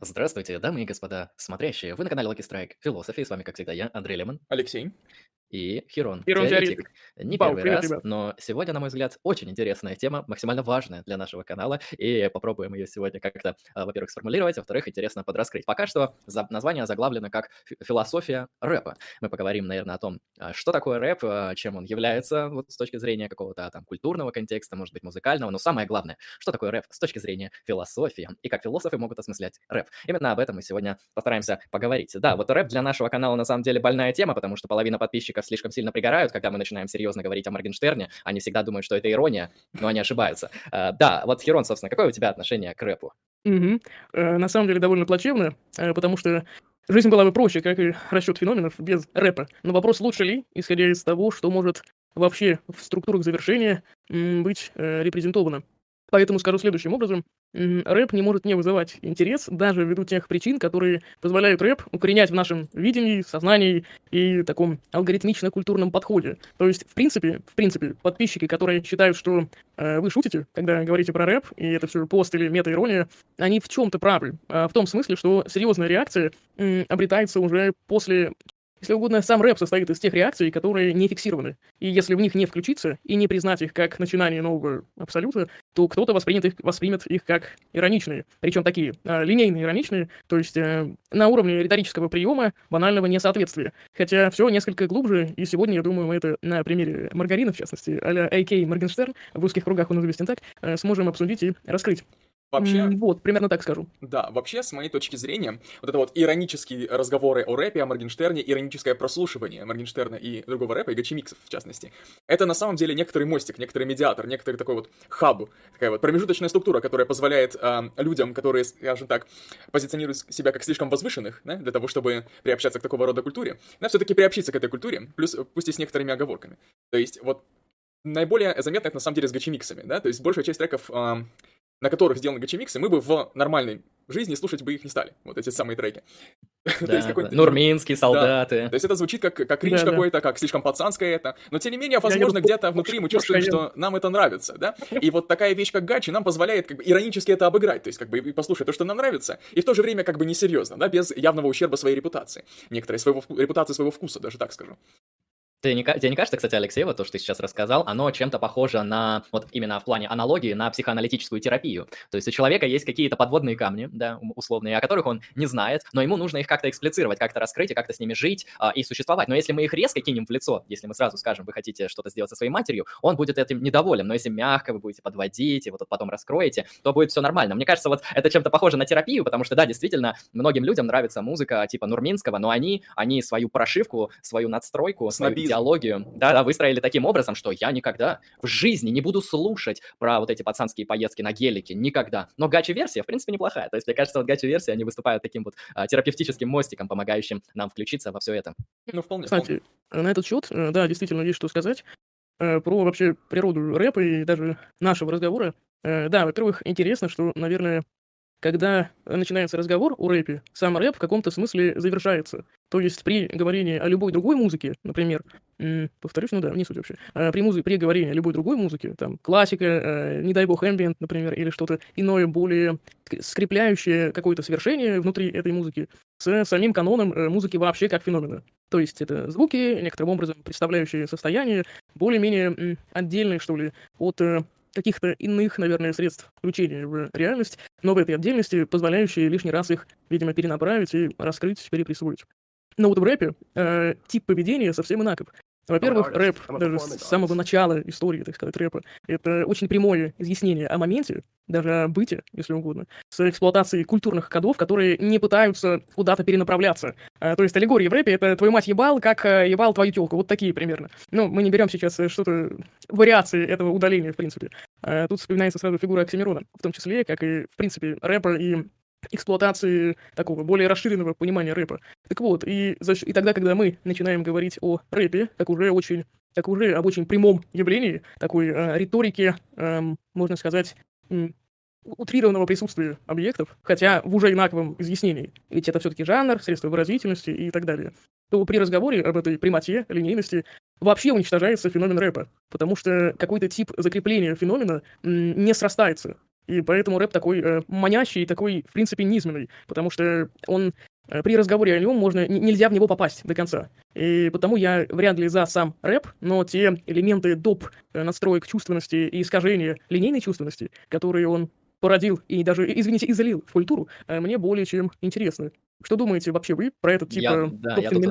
Здравствуйте, дамы и господа, смотрящие. Вы на канале Lucky Strike Philosophy. С вами, как всегда, я, Андрей Лемон Алексей. И Хирон Хирон Теоретик. Не Вау, первый привет, раз, ребят. но сегодня, на мой взгляд, очень интересная тема, максимально важная для нашего канала, и попробуем ее сегодня как-то, а, во-первых, сформулировать, во-вторых, интересно подраскрыть. Пока что название заглавлено как «Фи- «Философия рэпа». Мы поговорим, наверное, о том, а, что такое рэп, а, чем он является вот, с точки зрения какого-то там культурного контекста, может быть, музыкального, но самое главное, что такое рэп с точки зрения философии, и как философы могут осмыслять рэп. Именно об этом мы сегодня постараемся поговорить. Да, вот рэп для нашего канала на самом деле больная тема, потому что половина подписчиков слишком сильно пригорают, когда мы начинаем серьезно говорить о Моргенштерне. Они всегда думают, что это ирония, но они ошибаются. А, Да, вот, Херон, собственно, какое у тебя отношение к рэпу? Э, На самом деле довольно плачевно, э, потому что жизнь была бы проще, как и расчет феноменов без рэпа. Но вопрос, лучше ли, исходя из того, что может вообще в структурах завершения быть э, репрезентовано. Поэтому скажу следующим образом. Рэп не может не вызывать интерес, даже ввиду тех причин, которые позволяют рэп укоренять в нашем видении, сознании и таком алгоритмично-культурном подходе. То есть, в принципе, в принципе, подписчики, которые считают, что э, вы шутите, когда говорите про рэп, и это все пост или мета-ирония, они в чем-то правы. А в том смысле, что серьезная реакция м, обретается уже после если угодно, сам рэп состоит из тех реакций, которые не фиксированы. И если в них не включиться и не признать их как начинание нового абсолюта, то кто-то воспримет их, воспримет их как ироничные. Причем такие а, линейные ироничные, то есть э, на уровне риторического приема банального несоответствия. Хотя все несколько глубже, и сегодня, я думаю, мы это на примере Маргарина, в частности, а-ля А.К. Моргенштерн, в узких кругах он известен так, э, сможем обсудить и раскрыть. Вообще, Вот, примерно так скажу. да, вообще, с моей точки зрения, вот это вот иронические разговоры о рэпе, о Моргенштерне, ироническое прослушивание Моргенштерна и другого рэпа, и гачемиксов, в частности, это на самом деле некоторый мостик, некоторый медиатор, некоторый такой вот хаб, такая вот промежуточная структура, которая позволяет а, людям, которые, скажем так, позиционируют себя как слишком возвышенных, да, для того, чтобы приобщаться к такого рода культуре, да, все-таки приобщиться к этой культуре, плюс пусть и с некоторыми оговорками. То есть вот наиболее заметно это на самом деле с гачемиксами, да, то есть большая часть треков, а, на которых сделаны гачемиксы, мы бы в нормальной жизни слушать бы их не стали, вот эти самые треки. То Да, есть какой-то- да. Солдаты. То есть это звучит как, как кринж Да-да. какой-то, как слишком пацанское это. Но тем не менее, не возможно, где-то внутри мы чувствуем, что нам это нравится, да? И вот такая вещь, как гачи, нам позволяет как бы иронически это обыграть. То есть как бы и послушать то, что нам нравится, и в то же время как бы несерьезно, да, без явного ущерба своей репутации. Некоторой своего, репутации своего вкуса, даже так скажу. Ты не, тебе не кажется, кстати, Алексей, вот то, что ты сейчас рассказал, оно чем-то похоже на, вот именно в плане аналогии, на психоаналитическую терапию. То есть у человека есть какие-то подводные камни, да, условные, о которых он не знает, но ему нужно их как-то эксплицировать, как-то раскрыть и как-то с ними жить а, и существовать. Но если мы их резко кинем в лицо, если мы сразу скажем, вы хотите что-то сделать со своей матерью, он будет этим недоволен. Но если мягко вы будете подводить и вот потом раскроете, то будет все нормально. Мне кажется, вот это чем-то похоже на терапию, потому что, да, действительно, многим людям нравится музыка типа Нурминского, но они, они свою прошивку, свою надстройку, свою. Идеологию, да, да, выстроили таким образом, что я никогда в жизни не буду слушать про вот эти пацанские поездки на гелике, никогда. Но гачи-версия, в принципе, неплохая. То есть, мне кажется, вот гачи-версии, они выступают таким вот а, терапевтическим мостиком, помогающим нам включиться во все это. Ну, вполне, вполне. Кстати, на этот счет, э, да, действительно есть что сказать э, про вообще природу рэпа и даже нашего разговора. Э, Да, во-первых, интересно, что, наверное, когда начинается разговор о рэпе, сам рэп в каком-то смысле завершается. То есть при говорении о любой другой музыке, например, повторюсь, ну да, не суть вообще, э, при, музы- при говорении о любой другой музыке, там, классика, э, не дай бог, эмбиент, например, или что-то иное, более скрепляющее какое-то свершение внутри этой музыки, с самим каноном э, музыки вообще как феномена. То есть это звуки, некоторым образом представляющие состояние, более-менее отдельные, что ли, от э, каких-то иных, наверное, средств включения в реальность, но в этой отдельности позволяющие лишний раз их, видимо, перенаправить и раскрыть, переприсвоить. Но вот в рэпе э, тип поведения совсем инаков. Во-первых, рэп даже с самого начала истории, так сказать, рэпа, это очень прямое изъяснение о моменте, даже о быте, если угодно, с эксплуатацией культурных кодов, которые не пытаются куда-то перенаправляться. А, то есть аллегория в рэпе — это «твою мать ебал, как э, ебал твою телку», вот такие примерно. Ну, мы не берем сейчас э, что-то, вариации этого удаления, в принципе. А, тут вспоминается сразу фигура Оксимирона, в том числе, как и, в принципе, рэпа и эксплуатации такого более расширенного понимания рэпа. Так вот, и, и тогда, когда мы начинаем говорить о рэпе, как уже очень, как уже об очень прямом явлении, такой э, риторике, эм, можно сказать, м, утрированного присутствия объектов, хотя в уже инаковом изъяснении, ведь это все-таки жанр, средства выразительности и так далее, то при разговоре об этой прямоте, линейности вообще уничтожается феномен рэпа, потому что какой-то тип закрепления феномена не срастается. И поэтому рэп такой э, манящий, такой, в принципе, низменный, потому что он э, при разговоре о нем можно, нельзя в него попасть до конца. И потому я вряд ли за сам рэп, но те элементы доп э, настроек чувственности и искажения линейной чувственности, которые он породил и даже, извините, изолил в культуру, э, мне более чем интересны. Что думаете вообще вы про этот тип Я, э, да, я тут,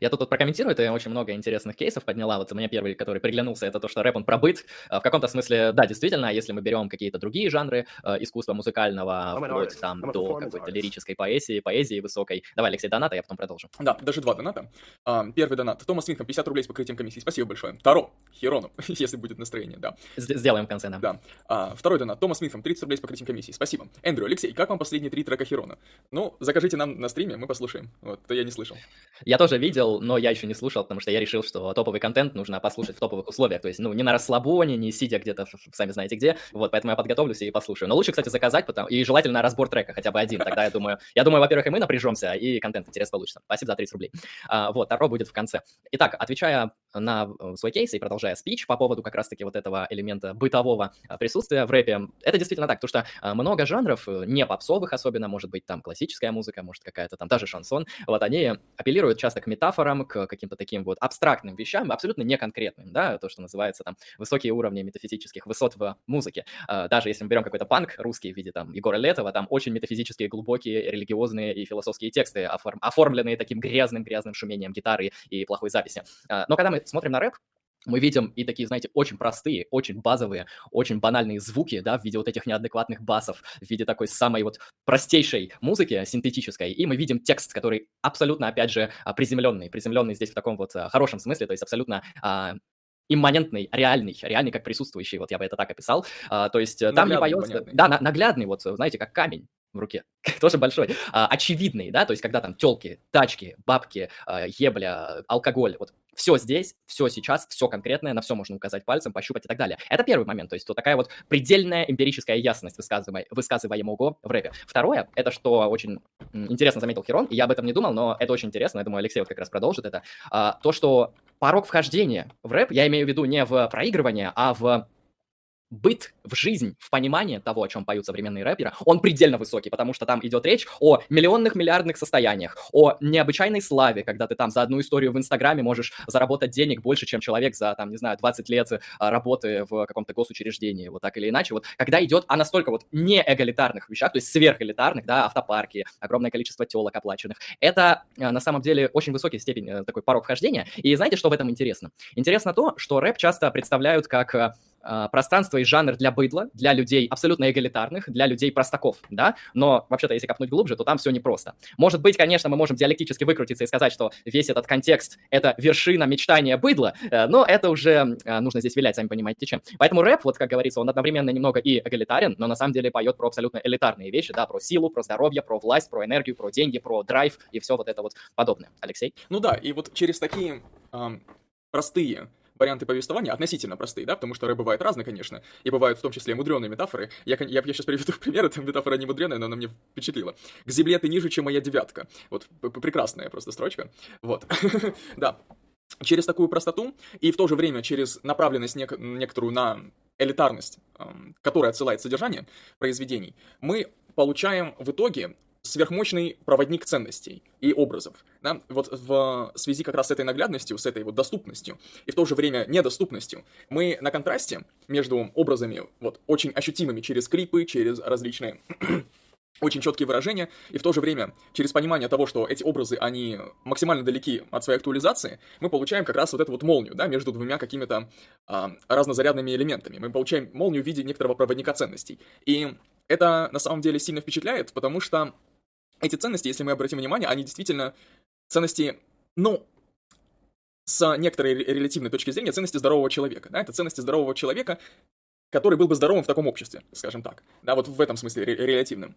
я тут вот прокомментирую, ты очень много интересных кейсов подняла. Вот мне первый, который приглянулся, это то, что рэп, он пробыт. А, В каком-то смысле, да, действительно, если мы берем какие-то другие жанры э, искусства музыкального, вплоть там до какой-то лирической поэзии, поэзии высокой. Давай, Алексей, доната, я потом продолжу. Да, даже два доната. А, первый донат. Томас Винком, 50 рублей с покрытием комиссии. Спасибо большое. Таро. Хирону, если будет настроение, да. Сделаем в конце, да. Да. А, второй донат. Томас Митхам, 30 рублей с покрытием комиссии. Спасибо. Эндрю, Алексей, как вам последние три трека Хирона? Ну, закажите нам на стриме, мы послушаем. Вот, то я не слышал. Я тоже видел, но я еще не слушал, потому что я решил, что топовый контент нужно послушать в топовых условиях. То есть, ну, не на расслабоне, не сидя где-то, сами знаете где. Вот, поэтому я подготовлюсь и послушаю. Но лучше, кстати, заказать, потому... и желательно разбор трека, хотя бы один. Тогда я думаю, я думаю, во-первых, и мы напряжемся, и контент интересно получится. Спасибо за 30 рублей. А, вот, Таро будет в конце. Итак, отвечая на э, свой кейс и продолжая спич по поводу как раз-таки вот этого элемента бытового а, присутствия в рэпе, это действительно так, потому что а, много жанров, э, не попсовых особенно, может быть, там классическая музыка, может какая-то там даже шансон, вот они апеллируют часто к метафорам, к каким-то таким вот абстрактным вещам, абсолютно не конкретным, да, то, что называется там высокие уровни метафизических высот в музыке. А, Даже если мы берем какой-то панк русский в виде там Егора Летова, там очень метафизические, глубокие, религиозные и философские тексты, оформ- оформленные таким грязным-грязным шумением гитары и плохой записи. А, Но когда мы смотрим на рэп, мы видим и такие, знаете, очень простые, очень базовые, очень банальные звуки, да, в виде вот этих неадекватных басов, в виде такой самой вот простейшей музыки синтетической, и мы видим текст, который абсолютно, опять же, а, приземленный, приземленный здесь в таком вот а, хорошем смысле, то есть абсолютно а, имманентный, реальный, реальный как присутствующий, вот я бы это так описал, А, то есть э, там не Наглядный, поется, понятный. да, на- наглядный, вот, знаете, как камень в руке, тоже большой, а, очевидный, да, то есть когда там телки, тачки, бабки, а, ебля, алкоголь, вот все здесь, все сейчас, все конкретное, на все можно указать пальцем, пощупать и так далее. Это первый момент, то есть вот такая вот предельная эмпирическая ясность высказываемой- высказываемого в рэпе. Второе, это что очень интересно заметил Херон, и я об этом не думал, но это очень интересно, я думаю, Алексей вот как раз продолжит это, а, то, что порог вхождения в рэп, я имею в виду не в проигрывание, а в быт в жизнь, в понимание того, о чем поют современные рэперы, он предельно высокий, потому что там идет речь о миллионных, миллиардных состояниях, о необычайной славе, когда ты там за одну историю в Инстаграме можешь заработать денег больше, чем человек за, там, не знаю, 20 лет а, работы в каком-то госучреждении, вот так или иначе. Вот когда идет о настолько вот не эгалитарных вещах, то есть сверхэлитарных, да, автопарки, огромное количество телок оплаченных, это а, на самом деле очень высокий степень, э, такой порог вхождения. И знаете, что в этом интересно? Интересно то, что рэп часто представляют как э, пространство и жанр для быдла, для людей абсолютно эгалитарных, для людей простаков, да, но вообще-то, если копнуть глубже, то там все непросто. Может быть, конечно, мы можем диалектически выкрутиться и сказать, что весь этот контекст — это вершина мечтания быдла, э, но это уже э, нужно здесь вилять, сами понимаете, чем. Поэтому рэп, вот как говорится, он одновременно немного и эгалитарен, но на самом деле поет про абсолютно элитарные вещи, да, про силу, про здоровье, про власть, про энергию, про деньги, про драйв и все вот это вот подобное. Алексей? Ну да, и вот через такие ам, простые варианты повествования, относительно простые, да, потому что рэп бывает разный, конечно, и бывают в том числе мудреные метафоры. Я, я, я сейчас приведу пример, эта метафора не мудреная, но она мне впечатлила. «К земле ты ниже, чем моя девятка». Вот, прекрасная просто строчка. Вот, да. Через такую простоту и в то же время через направленность нек- некоторую на элитарность, ам, которая отсылает содержание произведений, мы получаем в итоге сверхмощный проводник ценностей и образов. Да? Вот в связи как раз с этой наглядностью, с этой вот доступностью и в то же время недоступностью, мы на контрасте между образами вот очень ощутимыми через клипы, через различные очень четкие выражения, и в то же время, через понимание того, что эти образы, они максимально далеки от своей актуализации, мы получаем как раз вот эту вот молнию, да, между двумя какими-то а, разнозарядными элементами. Мы получаем молнию в виде некоторого проводника ценностей. И это на самом деле сильно впечатляет, потому что эти ценности, если мы обратим внимание, они действительно ценности, ну, с некоторой ре- релятивной точки зрения, ценности здорового человека, да, это ценности здорового человека, который был бы здоровым в таком обществе, скажем так, да, вот в этом смысле ре- релятивным.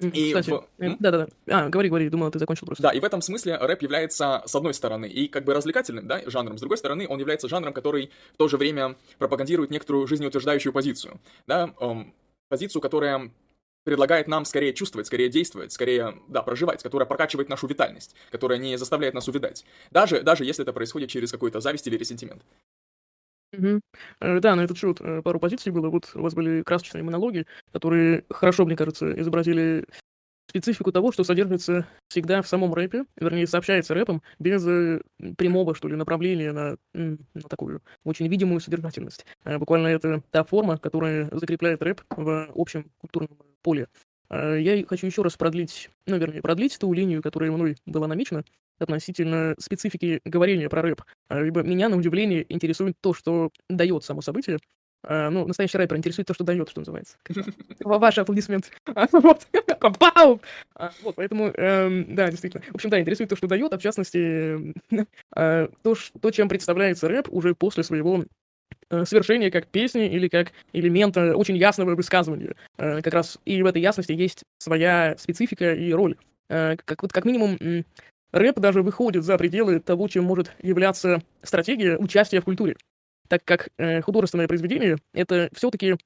М, И Кстати, в- э, М? да-да-да. А, говори, говори, думал, ты закончил просто. Да, и в этом смысле рэп является, с одной стороны, и как бы развлекательным, да, жанром, с другой стороны, он является жанром, который в то же время пропагандирует некоторую жизнеутверждающую позицию, да, эм, позицию, которая предлагает нам скорее чувствовать, скорее действовать, скорее, да, проживать, которая прокачивает нашу витальность, которая не заставляет нас увидать. Даже, даже если это происходит через какую-то зависть или ресентимент. Э, да, на этот счет э, пару позиций было. Вот у вас были красочные монологи, которые хорошо, мне кажется, изобразили специфику того, что содержится всегда в самом рэпе, вернее, сообщается рэпом без э, прямого, что ли, направления на, на такую очень видимую содержательность. Буквально это та форма, которая закрепляет рэп в общем культурном поле. Э, я хочу еще раз продлить, ну, вернее, продлить ту линию, которая мной была намечена, относительно специфики говорения про рэп. Ибо меня, на удивление, интересует то, что дает само событие, Uh, ну, настоящий рэпер интересует то, что дает, что называется. Ваши аплодисменты. Вот. Пау! А, вот, поэтому, эм, да, действительно. В общем, да, интересует то, что дает, а в частности, э, то, чем представляется рэп уже после своего совершения как песни или как элемента очень ясного высказывания. Э, как раз и в этой ясности есть своя специфика и роль. Как, вот, как минимум, рэп даже выходит за пределы того, чем может являться стратегия участия в культуре так как э, художественное произведение — это все-таки...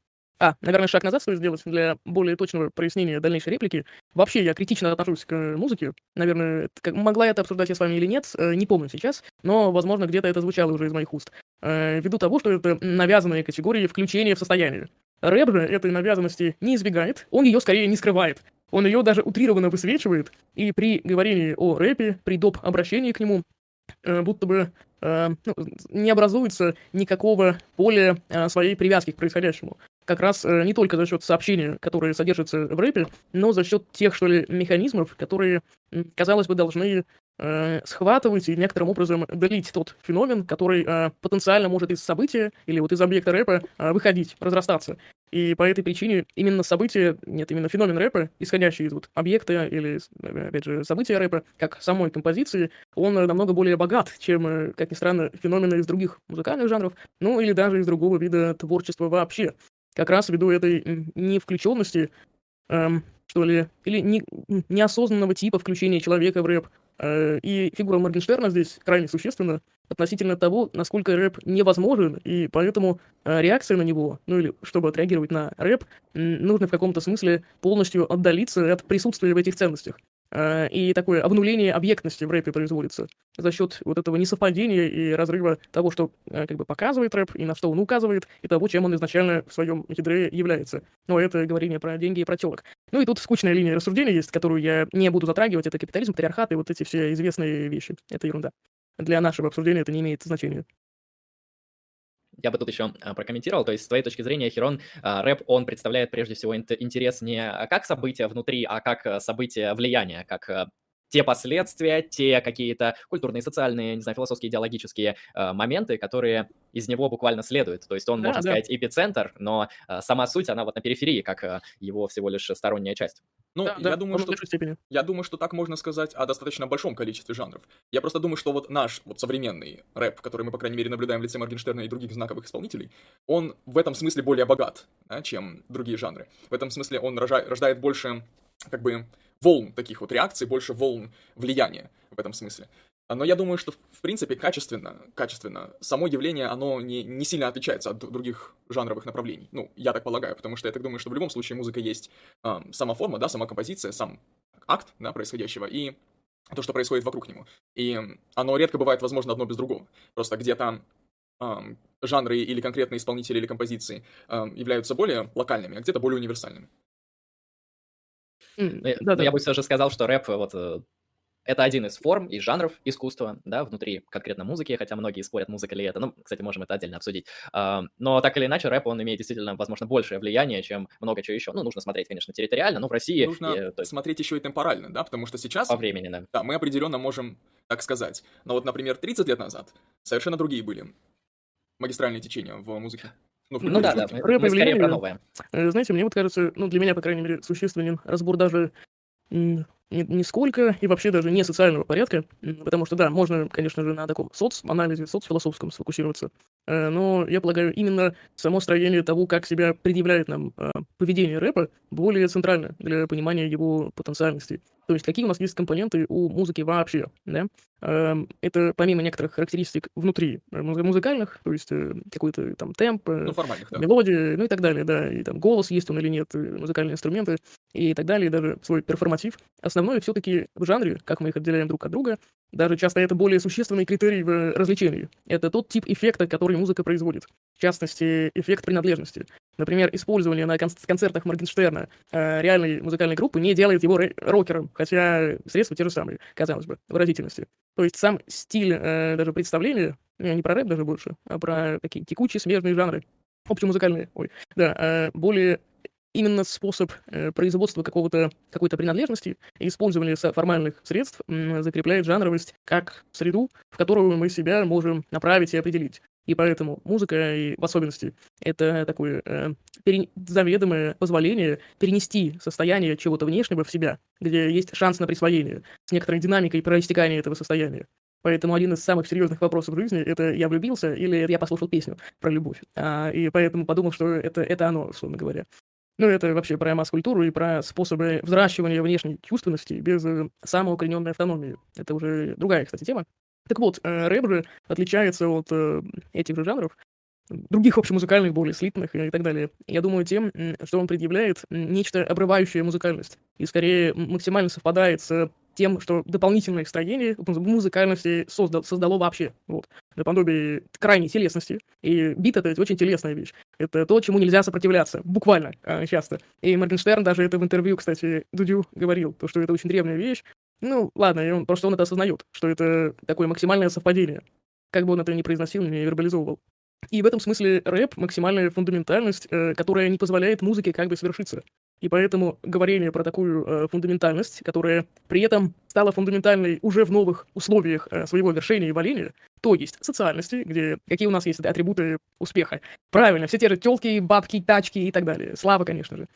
А, наверное, шаг назад стоит сделать для более точного прояснения дальнейшей реплики. Вообще, я критично отношусь к музыке. Наверное, как, могла это обсуждать я с вами или нет, э, не помню сейчас, но, возможно, где-то это звучало уже из моих уст. Э, ввиду того, что это навязанные категории включения в состояние. Рэп же этой навязанности не избегает, он ее скорее не скрывает. Он ее даже утрированно высвечивает, и при говорении о рэпе, при доп. обращении к нему, э, будто бы э, ну, не образуется никакого поля э, своей привязки к происходящему. Как раз э, не только за счет сообщения, которые содержатся в рэпе, но за счет тех, что ли, механизмов, которые, казалось бы, должны э, схватывать и некоторым образом делить тот феномен, который э, потенциально может из события или вот из объекта рэпа э, выходить, разрастаться. И по этой причине именно события, нет, именно феномен рэпа, исходящий из вот объекта или, опять же, события рэпа, как самой композиции, он намного более богат, чем, э, как ни странно, феномены из других музыкальных жанров, ну или даже из другого вида творчества вообще. Как раз ввиду этой невключенности, эм, что ли, или не, неосознанного типа включения человека в рэп, Э, и фигура Моргенштерна здесь крайне существенна относительно того, насколько рэп невозможен, и поэтому э, реакция на него, ну или чтобы отреагировать на рэп, нужно в каком-то смысле полностью отдалиться от присутствия в этих ценностях. Э, и такое обнуление объектности в рэпе производится за счет вот этого несовпадения и разрыва того, что э, как бы показывает рэп, и на что он указывает, и того, чем он изначально в своем ядре является. Но это говорение про деньги и про телок. Ну и тут скучная линия рассуждения есть, которую я не буду затрагивать. Это капитализм, патриархат и вот эти все известные вещи. Это ерунда. Для нашего обсуждения это не имеет значения я бы тут еще а, прокомментировал, то есть с твоей точки зрения, Херон, а, рэп, он представляет прежде всего интерес не как события внутри, а как а, события влияния, как те последствия, те какие-то культурные, социальные, не знаю, философские, идеологические э, моменты, которые из него буквально следуют. То есть он, да, можно да. сказать, эпицентр, но э, сама суть, она вот на периферии, как э, его всего лишь сторонняя часть. Ну, да, я, да, думаю, что, я думаю, что так можно сказать о достаточно большом количестве жанров. Я просто думаю, что вот наш вот современный рэп, который мы, по крайней мере, наблюдаем в лице Моргенштерна и других знаковых исполнителей, он в этом смысле более богат, да, чем другие жанры. В этом смысле он рожа- рождает больше, как бы, волн таких вот реакций, больше волн влияния в этом смысле. Но я думаю, что, в принципе, качественно, качественно, само явление, оно не, не сильно отличается от других жанровых направлений. Ну, я так полагаю, потому что я так думаю, что в любом случае музыка есть э, сама форма, да, сама композиция, сам акт, да, происходящего, и то, что происходит вокруг него. И оно редко бывает возможно одно без другого. Просто где-то эм, жанры или конкретные исполнители или композиции эм, являются более локальными, а где-то более универсальными. Mm, да, да. Я бы все же сказал, что рэп вот э, это один из форм и жанров искусства, да, внутри конкретно музыки, хотя многие спорят, музыка ли это, ну, кстати, можем это отдельно обсудить. А, но так или иначе, рэп, он имеет действительно, возможно, большее влияние, чем много чего еще. Ну, нужно смотреть, конечно, территориально, но в России... Нужно и, есть... смотреть еще и темпорально, да, потому что сейчас... По времени, да. Да, мы определенно можем так сказать. Но вот, например, 30 лет назад совершенно другие были магистральные течения в музыке. Ну, ну да, да, мы, мы скорее про новое. Э, знаете, мне вот кажется, ну, для меня, по крайней мере, существенен разбор даже нисколько и вообще даже не социального порядка, потому что, да, можно, конечно же, на таком соцанализе, соцфилософском сфокусироваться, э, но я полагаю, именно само строение того, как себя предъявляет нам э, поведение рэпа, более центрально для понимания его потенциальности. То есть какие у нас есть компоненты у музыки вообще, да? Эм, это помимо некоторых характеристик внутри э, музыкальных, то есть э, какой-то там темп, ну, формальных, да. мелодия, ну и так далее, да, и там голос есть он или нет, музыкальные инструменты и так далее, и даже свой перформатив. Основное все-таки в жанре, как мы их отделяем друг от друга, даже часто это более существенный критерий в развлечении. Это тот тип эффекта, который музыка производит. В частности, эффект принадлежности. Например, использование на концертах Моргенштерна э, реальной музыкальной группы не делает его рокером, хотя средства те же самые, казалось бы, выразительности. То есть сам стиль э, даже представления, не про рэп даже больше, а про такие текучие смежные жанры, общемузыкальные, ой, да, э, более именно способ э, производства какого-то, какой-то принадлежности и использования формальных средств э, закрепляет жанровость как среду, в которую мы себя можем направить и определить. И поэтому музыка, и в особенности, это такое э, пере... заведомое позволение перенести состояние чего-то внешнего в себя, где есть шанс на присвоение, с некоторой динамикой проистекания этого состояния. Поэтому один из самых серьезных вопросов в жизни — это я влюбился или я послушал песню про любовь. А, и поэтому подумал, что это, это оно, условно говоря. Ну, это вообще про масс-культуру и про способы взращивания внешней чувственности без э, самоукорененной автономии. Это уже другая, кстати, тема. Так вот, рэп же отличается от э, этих же жанров, других общемузыкальных, более слитных и так далее. Я думаю, тем, что он предъявляет нечто обрывающее музыкальность. И скорее максимально совпадает с тем, что дополнительное строение музыкальности создал, создало вообще. Вот. Наподобие крайней телесности. И бит — это очень телесная вещь. Это то, чему нельзя сопротивляться. Буквально э, часто. И Моргенштерн даже это в интервью, кстати, Дудю говорил, то, что это очень древняя вещь, ну, ладно, и он, просто он это осознает, что это такое максимальное совпадение. Как бы он это ни произносил, не вербализовывал. И в этом смысле рэп — максимальная фундаментальность, э, которая не позволяет музыке как бы совершиться. И поэтому говорение про такую э, фундаментальность, которая при этом стала фундаментальной уже в новых условиях э, своего вершения и валения, то есть социальности, где какие у нас есть атрибуты успеха. Правильно, все те же телки, бабки, тачки и так далее. Слава, конечно же.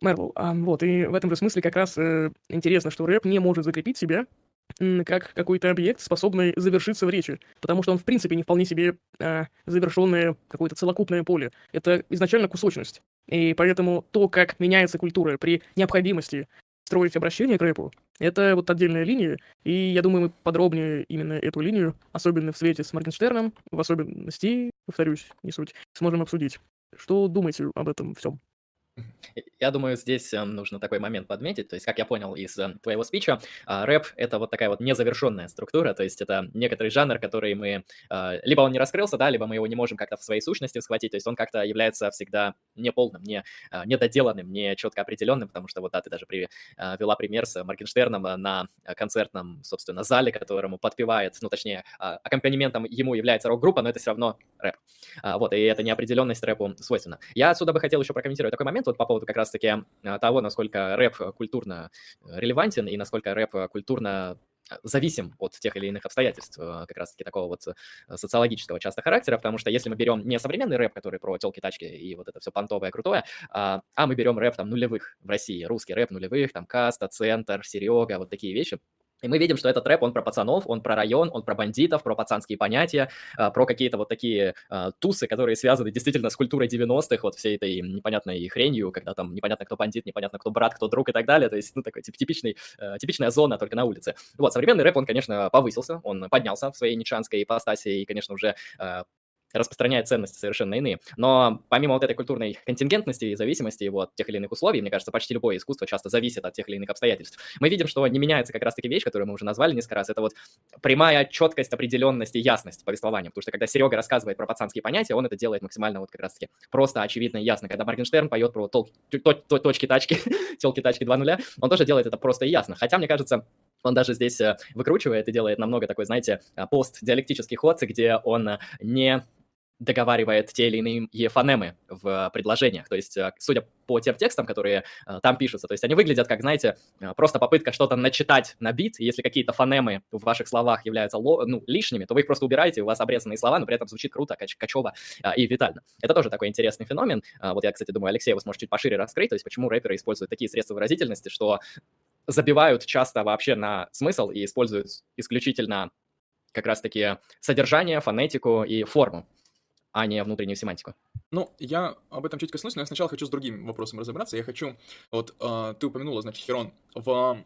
Мервел. А, вот, и в этом же смысле как раз э, интересно, что рэп не может закрепить себя как какой-то объект, способный завершиться в речи, потому что он, в принципе, не вполне себе э, завершенное какое-то целокупное поле. Это изначально кусочность. И поэтому то, как меняется культура при необходимости строить обращение к рэпу, это вот отдельная линия, и я думаю, мы подробнее именно эту линию, особенно в свете с Моргенштерном, в особенности, повторюсь, не суть, сможем обсудить. Что думаете об этом всем? Я думаю, здесь эм, нужно такой момент подметить. То есть, как я понял из эм, твоего спича, а, рэп — это вот такая вот незавершенная структура, то есть это некоторый жанр, который мы... А, либо он не раскрылся, да, либо мы его не можем как-то в своей сущности схватить, то есть он как-то является всегда неполным, не, а, недоделанным, не четко определенным, потому что вот, да, ты даже привела пример с Моргенштерном на концертном, собственно, зале, которому подпевает, ну, точнее, аккомпанементом ему является рок-группа, но это все равно рэп. Вот, и эта неопределенность рэпу свойственна. Я отсюда бы хотел еще прокомментировать такой момент, вот по поводу как раз-таки а, того, насколько рэп культурно э, релевантен и насколько рэп культурно зависим от тех или иных обстоятельств, э, как раз-таки такого вот э, социологического часто характера, потому что если мы берем не современный рэп, который про телки, тачки и вот это все понтовое, крутое, а, а мы берем рэп там нулевых в России, русский рэп нулевых, там Каста, Центр, Серега, вот такие вещи, и мы видим, что этот рэп, он про пацанов, он про район, он про бандитов, про пацанские понятия, а, про какие-то вот такие а, тусы, которые связаны действительно с культурой 90-х, вот всей этой непонятной хренью, когда там непонятно, кто бандит, непонятно, кто брат, кто друг и так далее. То есть, ну, такой тип, типичный, э, типичная зона только на улице. Вот, современный рэп, он, конечно, повысился, он поднялся в своей ничанской ипостаси и, конечно, уже э, распространяет ценности совершенно иные. Но помимо вот этой культурной контингентности и зависимости его от тех или иных условий, мне кажется, почти любое искусство часто зависит от тех или иных обстоятельств. Мы видим, что не меняется как раз-таки вещь, которую мы уже назвали несколько раз, это вот прямая четкость, определенность и ясность повествования. Потому что когда Серега рассказывает про пацанские понятия, он это делает максимально вот как раз-таки просто, очевидно и ясно. Когда Моргенштерн поет про тол- точки-тачки, телки-тачки 2.0, он тоже делает это просто и ясно. Хотя, мне кажется, он даже здесь э, выкручивает и делает намного такой, знаете, э, пост-диалектический ход, где он э, не договаривает те или иные фонемы в предложениях. То есть, судя по тем текстам, которые там пишутся, то есть они выглядят как, знаете, просто попытка что-то начитать на бит, если какие-то фонемы в ваших словах являются ну, лишними, то вы их просто убираете, у вас обрезанные слова, но при этом звучит круто, кач качево и витально. Это тоже такой интересный феномен. Вот я, кстати, думаю, Алексей, вы сможете чуть пошире раскрыть, то есть почему рэперы используют такие средства выразительности, что забивают часто вообще на смысл и используют исключительно как раз-таки содержание, фонетику и форму а не внутреннюю семантику. Ну, я об этом чуть коснусь, но я сначала хочу с другим вопросом разобраться. Я хочу, вот э, ты упомянула, значит, Херон, в,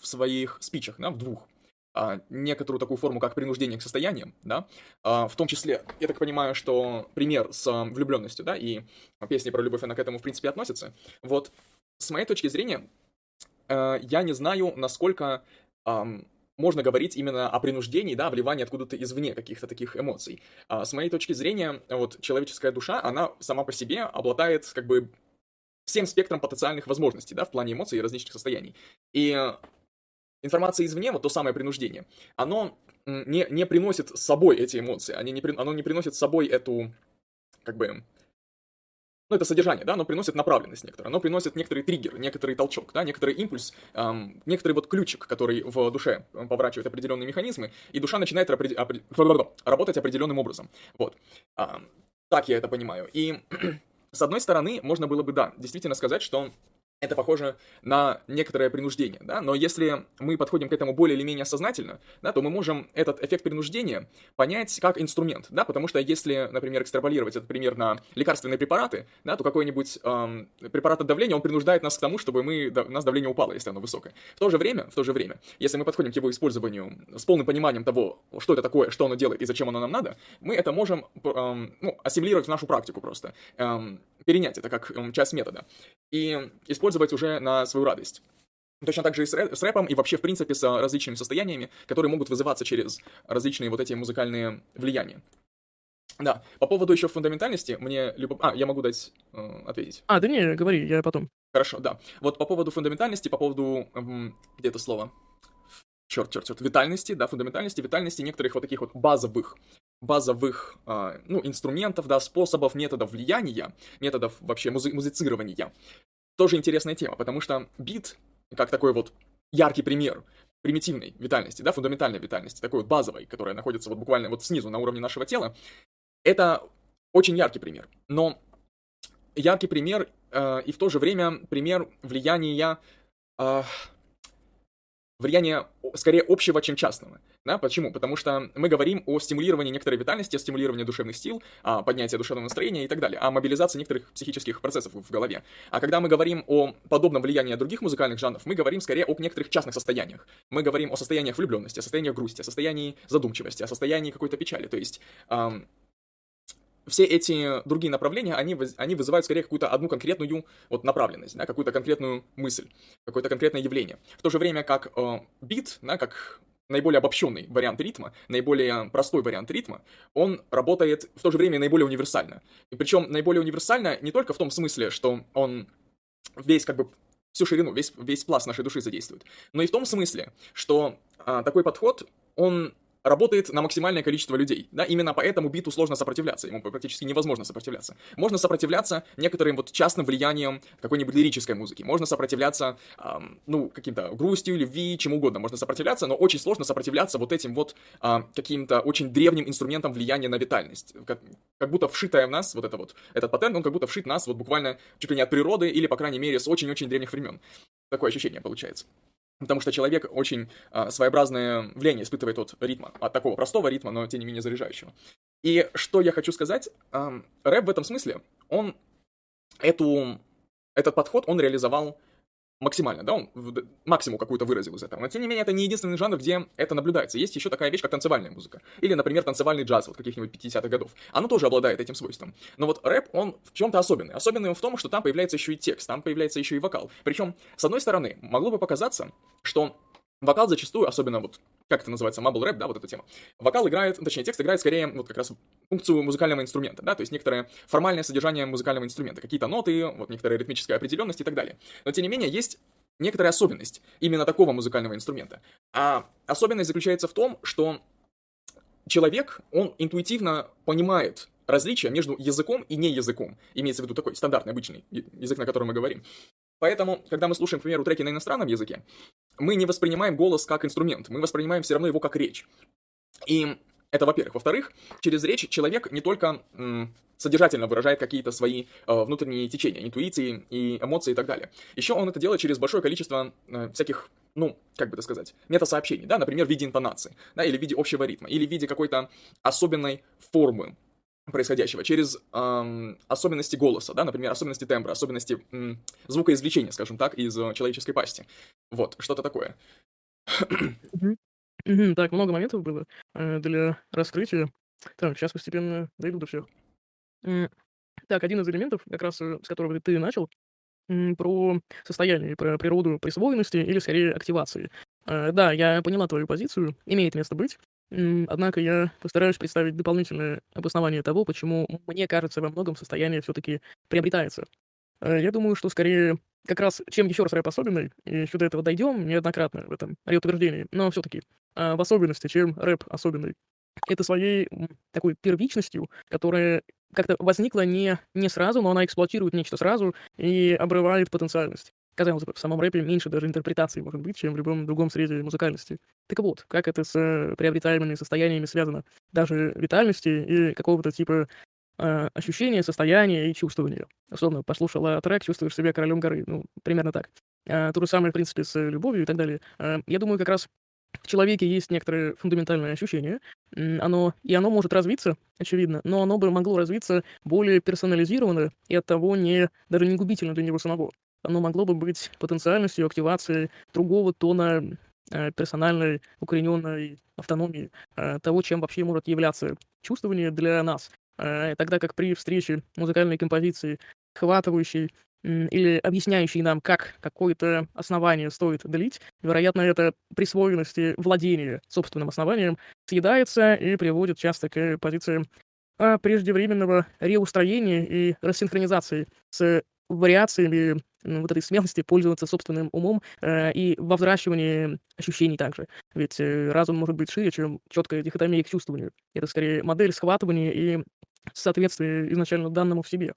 в своих спичах, да, в двух. а, некоторую такую форму, как принуждение к состояниям, да, а, в том числе, я так понимаю, что пример с а, влюбленностью, да, и песни про любовь, она к этому, в принципе, относится. Вот, с моей точки зрения, а, я не знаю, насколько можно говорить именно о принуждении, да, вливании откуда-то извне каких-то таких эмоций. А, с моей точки зрения, вот, человеческая душа, она сама по себе обладает, как бы, всем спектром потенциальных возможностей, да, в плане эмоций и различных состояний. И информация извне, вот то самое принуждение, оно не, не приносит с собой эти эмоции, они не, оно не приносит с собой эту, как бы, ну, это содержание, да, оно приносит направленность некоторую, оно приносит некоторый триггер, некоторый толчок, да, некоторый импульс, эм, некоторый вот ключик, который в душе поворачивает определенные механизмы, и душа начинает опред... Опред... работать определенным образом. Вот. Эм, так я это понимаю. И с одной стороны, можно было бы, да, действительно сказать, что это похоже на некоторое принуждение, да, но если мы подходим к этому более или менее сознательно, да, то мы можем этот эффект принуждения понять как инструмент, да, потому что если, например, экстраполировать этот пример на лекарственные препараты, да, то какой-нибудь эм, препарат от давления, он принуждает нас к тому, чтобы мы, да, у нас давление упало, если оно высокое. В то же время, в то же время, если мы подходим к его использованию с полным пониманием того, что это такое, что оно делает и зачем оно нам надо, мы это можем, эм, ну, ассимилировать в нашу практику просто, эм, перенять это как эм, часть метода и использовать уже на свою радость. Точно так же и с, рэп, с рэпом, и вообще, в принципе, с различными состояниями, которые могут вызываться через различные вот эти музыкальные влияния. Да, по поводу еще фундаментальности, мне либо... А, я могу дать э, ответить. А, да не, говори, я потом. Хорошо, да. Вот по поводу фундаментальности, по поводу... Эм, где это слово? Черт, черт, черт. Витальности, да, фундаментальности, витальности некоторых вот таких вот базовых базовых э, ну, инструментов, да, способов, методов влияния, методов вообще музи- музицирования. Тоже интересная тема, потому что бит, как такой вот яркий пример примитивной витальности, да, фундаментальной витальности, такой вот базовой, которая находится вот буквально вот снизу на уровне нашего тела, это очень яркий пример. Но яркий пример э, и в то же время пример влияния э, влияние скорее общего, чем частного. Да, почему? Потому что мы говорим о стимулировании некоторой витальности, о стимулировании душевных сил, о поднятии душевного настроения и так далее, о мобилизации некоторых психических процессов в голове. А когда мы говорим о подобном влиянии других музыкальных жанров, мы говорим скорее о некоторых частных состояниях. Мы говорим о состояниях влюбленности, о состояниях грусти, о состоянии задумчивости, о состоянии какой-то печали. То есть эм, все эти другие направления, они, они вызывают скорее какую-то одну конкретную вот направленность, да, какую-то конкретную мысль, какое-то конкретное явление. В то же время как э, бит, да, как наиболее обобщенный вариант ритма, наиболее простой вариант ритма, он работает в то же время наиболее универсально. И причем наиболее универсально не только в том смысле, что он весь как бы всю ширину, весь, весь пласт нашей души задействует, но и в том смысле, что а, такой подход, он работает на максимальное количество людей, да, именно поэтому биту сложно сопротивляться, ему практически невозможно сопротивляться. Можно сопротивляться некоторым вот частным влиянием какой-нибудь лирической музыки, можно сопротивляться, эм, ну, каким-то грустью, любви, чему угодно можно сопротивляться, но очень сложно сопротивляться вот этим вот э, каким-то очень древним инструментам влияния на витальность, как, как будто вшитая в нас, вот это вот, этот паттерн, он как будто вшит нас вот буквально чуть ли не от природы или, по крайней мере, с очень-очень древних времен. Такое ощущение получается. Потому что человек очень э, своеобразное влияние испытывает от ритма, от такого простого ритма, но тем не менее заряжающего. И что я хочу сказать, э, рэп в этом смысле, он эту, этот подход он реализовал максимально, да, он максимум какую-то выразил из этого. Но, тем не менее, это не единственный жанр, где это наблюдается. Есть еще такая вещь, как танцевальная музыка. Или, например, танцевальный джаз вот каких-нибудь 50-х годов. Оно тоже обладает этим свойством. Но вот рэп, он в чем-то особенный. Особенный он в том, что там появляется еще и текст, там появляется еще и вокал. Причем, с одной стороны, могло бы показаться, что Вокал зачастую, особенно вот, как это называется, mumble рэп, да, вот эта тема. Вокал играет, точнее, текст играет скорее вот как раз функцию музыкального инструмента, да, то есть некоторое формальное содержание музыкального инструмента, какие-то ноты, вот некоторая ритмическая определенность и так далее. Но, тем не менее, есть некоторая особенность именно такого музыкального инструмента. А особенность заключается в том, что человек, он интуитивно понимает различия между языком и не языком. Имеется в виду такой стандартный, обычный язык, на котором мы говорим. Поэтому, когда мы слушаем, к примеру, треки на иностранном языке, мы не воспринимаем голос как инструмент, мы воспринимаем все равно его как речь. И это во-первых. Во-вторых, через речь человек не только м, содержательно выражает какие-то свои э, внутренние течения, интуиции и эмоции и так далее. Еще он это делает через большое количество э, всяких, ну, как бы это сказать, метасообщений, да, например, в виде интонации, да, или в виде общего ритма, или в виде какой-то особенной формы происходящего, через эм, особенности голоса, да, например, особенности тембра, особенности м, звукоизвлечения, скажем так, из э, человеческой пасти. Вот, что-то такое. Так, много моментов было, э, для раскрытия. Так, сейчас постепенно дойду до всех. Так, один из элементов, как раз, э, с которого ты начал, про состояние, про природу присвоенности или, скорее, активации. Э, да, я поняла твою позицию, имеет место быть. Однако я постараюсь представить дополнительное обоснование того, почему, мне кажется, во многом состояние все таки приобретается. Я думаю, что скорее как раз чем еще раз рэп особенный, и еще до этого дойдем неоднократно в этом утверждении, но все таки в особенности, чем рэп особенный, это своей такой первичностью, которая как-то возникла не, не сразу, но она эксплуатирует нечто сразу и обрывает потенциальность. Казалось бы, в самом рэпе меньше даже интерпретации может быть, чем в любом другом среде музыкальности. Так вот, как это с э, приобретаемыми состояниями связано? Даже витальности и какого-то типа э, ощущения, состояния и чувствования. Условно, послушала трек, чувствуешь себя королем горы. Ну, примерно так. А, то же самое, в принципе, с любовью и так далее. А, я думаю, как раз в человеке есть некоторое фундаментальное ощущение, оно, и оно может развиться, очевидно, но оно бы могло развиться более персонализированно и от того не, даже не губительно для него самого. Оно могло бы быть потенциальностью активации другого тона э, персональной, укорененной автономии, э, того, чем вообще может являться чувствование для нас. Э, тогда как при встрече музыкальной композиции, хватывающей или объясняющий нам, как какое-то основание стоит делить, вероятно, это присвоенности владения собственным основанием съедается и приводит часто к позиции а, преждевременного реустроения и рассинхронизации с вариациями вот этой смелости пользоваться собственным умом э, и во взращивании ощущений также. Ведь э, разум может быть шире, чем четкая дихотомия к чувствованию. Это скорее модель схватывания и соответствия изначально данному в себе.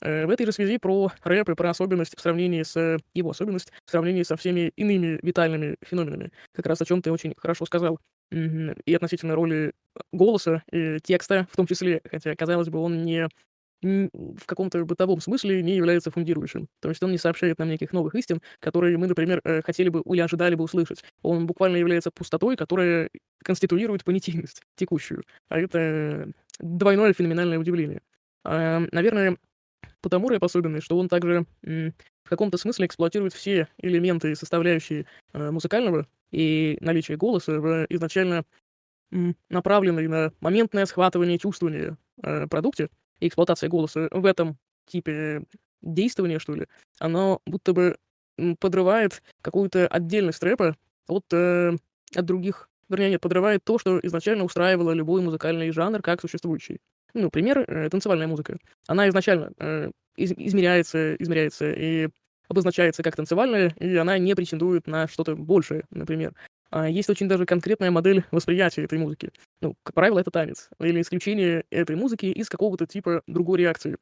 Э, в этой же связи про рэп и про особенность в сравнении с его особенность в сравнении со всеми иными витальными феноменами. Как раз о чем ты очень хорошо сказал. И относительно роли голоса и текста в том числе, хотя, казалось бы, он не в каком-то бытовом смысле не является фундирующим. То есть он не сообщает нам неких новых истин, которые мы, например, э, хотели бы или ожидали бы услышать. Он буквально является пустотой, которая конституирует понятийность текущую. А это двойное феноменальное удивление. А, наверное, потому рэп особенный, что он также в каком-то смысле эксплуатирует все элементы, составляющие э, музыкального и наличие голоса в изначально направленной на моментное схватывание чувствования э, продукте, и эксплуатация голоса в этом типе действования, что ли, оно будто бы подрывает какую-то отдельность рэпа от, э, от других. Вернее, нет, подрывает то, что изначально устраивало любой музыкальный жанр как существующий. Ну, пример э, танцевальная музыка. Она изначально э, из, измеряется, измеряется и обозначается как танцевальная, и она не претендует на что-то большее, например. А есть очень даже конкретная модель восприятия этой музыки. Ну, как правило, это танец. Или исключение этой музыки из какого-то типа другой реакции.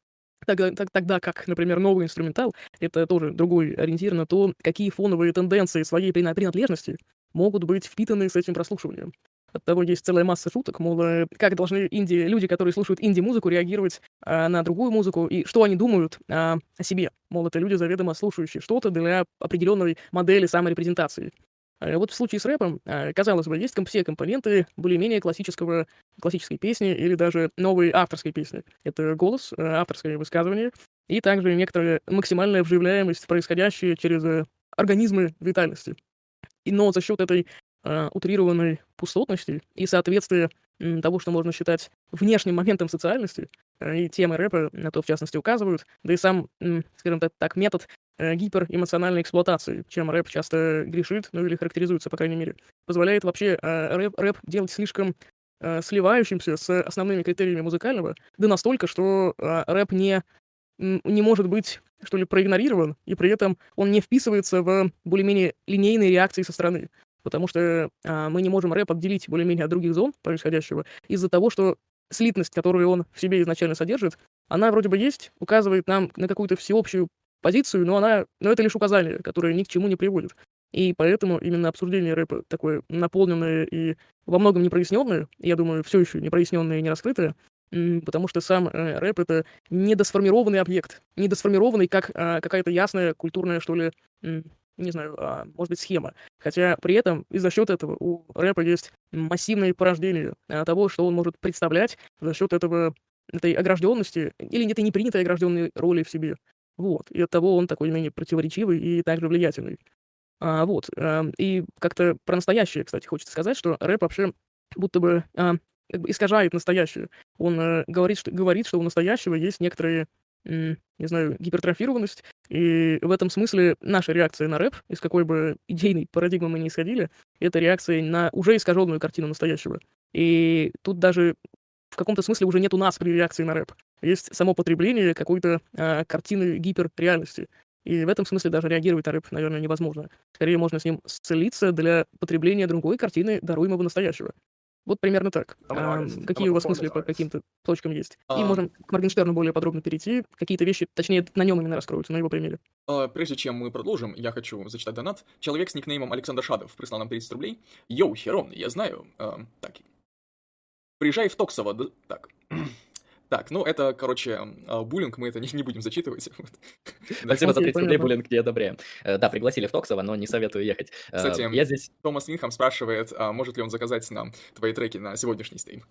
Тогда, так, тогда как, например, новый инструментал — это тоже другой ориентир на то, какие фоновые тенденции своей принадлежности могут быть впитаны с этим прослушиванием. От того есть целая масса шуток, мол, э, как должны инди, люди, которые слушают инди-музыку, реагировать а, на другую музыку, и что они думают а, о себе. Мол, это люди, заведомо слушающие что-то для определенной модели саморепрезентации. А вот в случае с рэпом, а, казалось бы, есть все компоненты более-менее классического, классической песни или даже новой авторской песни. Это голос, э, авторское высказывание и также некоторая максимальная вживляемость в происходящее через э, организмы витальности. И, но за счет этой э, утрированной пустотности и соответствия того, что можно считать внешним моментом социальности, э, и темы рэпа на то, в частности, указывают, да и сам, скажем так, так метод э, гиперэмоциональной эксплуатации, чем рэп часто грешит, ну или характеризуется, по крайней мере, позволяет вообще э, рэп, рэп делать слишком э, сливающимся с основными критериями музыкального, да настолько, что э, рэп не, не может быть, что ли, проигнорирован, и при этом он не вписывается в более-менее линейные реакции со стороны потому что а, мы не можем рэп отделить более-менее от других зон происходящего из-за того, что слитность, которую он в себе изначально содержит, она вроде бы есть, указывает нам на какую-то всеобщую позицию, но она, но это лишь указание, которое ни к чему не приводит. И поэтому именно обсуждение рэпа такое наполненное и во многом непроясненное, я думаю, все еще непроясненное и не раскрытое, потому что сам э, рэп — это недосформированный объект, недосформированный как э, какая-то ясная культурная, что ли, не знаю, а, может быть, схема. Хотя при этом и за счет этого у рэпа есть массивное порождение а, того, что он может представлять за счет этого этой огражденности или этой непринятой огражденной роли в себе. Вот. И от того он такой менее противоречивый и также влиятельный. А, вот. А, и как-то про настоящее, кстати, хочется сказать, что рэп вообще будто бы а, как бы искажает настоящее. Он а, говорит, что, говорит, что у настоящего есть некоторые не знаю, гипертрофированность. И в этом смысле наша реакция на рэп, из какой бы идейной парадигмы мы ни исходили, это реакция на уже искаженную картину настоящего. И тут даже в каком-то смысле уже нет у нас при реакции на рэп. Есть само потребление какой-то а, картины гиперреальности. И в этом смысле даже реагировать на рэп, наверное, невозможно. Скорее можно с ним сцелиться для потребления другой картины даруемого настоящего. Вот примерно так. А, какие у вас мысли по каким-то точкам есть? А... И можем к Моргенштерну более подробно перейти. Какие-то вещи, точнее, на нем именно раскроются, на его примере. А, прежде чем мы продолжим, я хочу зачитать донат. Человек с никнеймом Александр Шадов прислал нам 30 рублей. Йоу, Херон, я знаю. А, так. Приезжай в Токсово. Да... Так. Так, ну это, короче, а, буллинг, мы это не, не будем зачитывать. Спасибо за 30 рублей, буллинг не одобряем. Э, да, пригласили в Токсово, но не советую ехать. Э, Кстати, я здесь... Томас Винхам спрашивает, а может ли он заказать нам твои треки на сегодняшний стрим.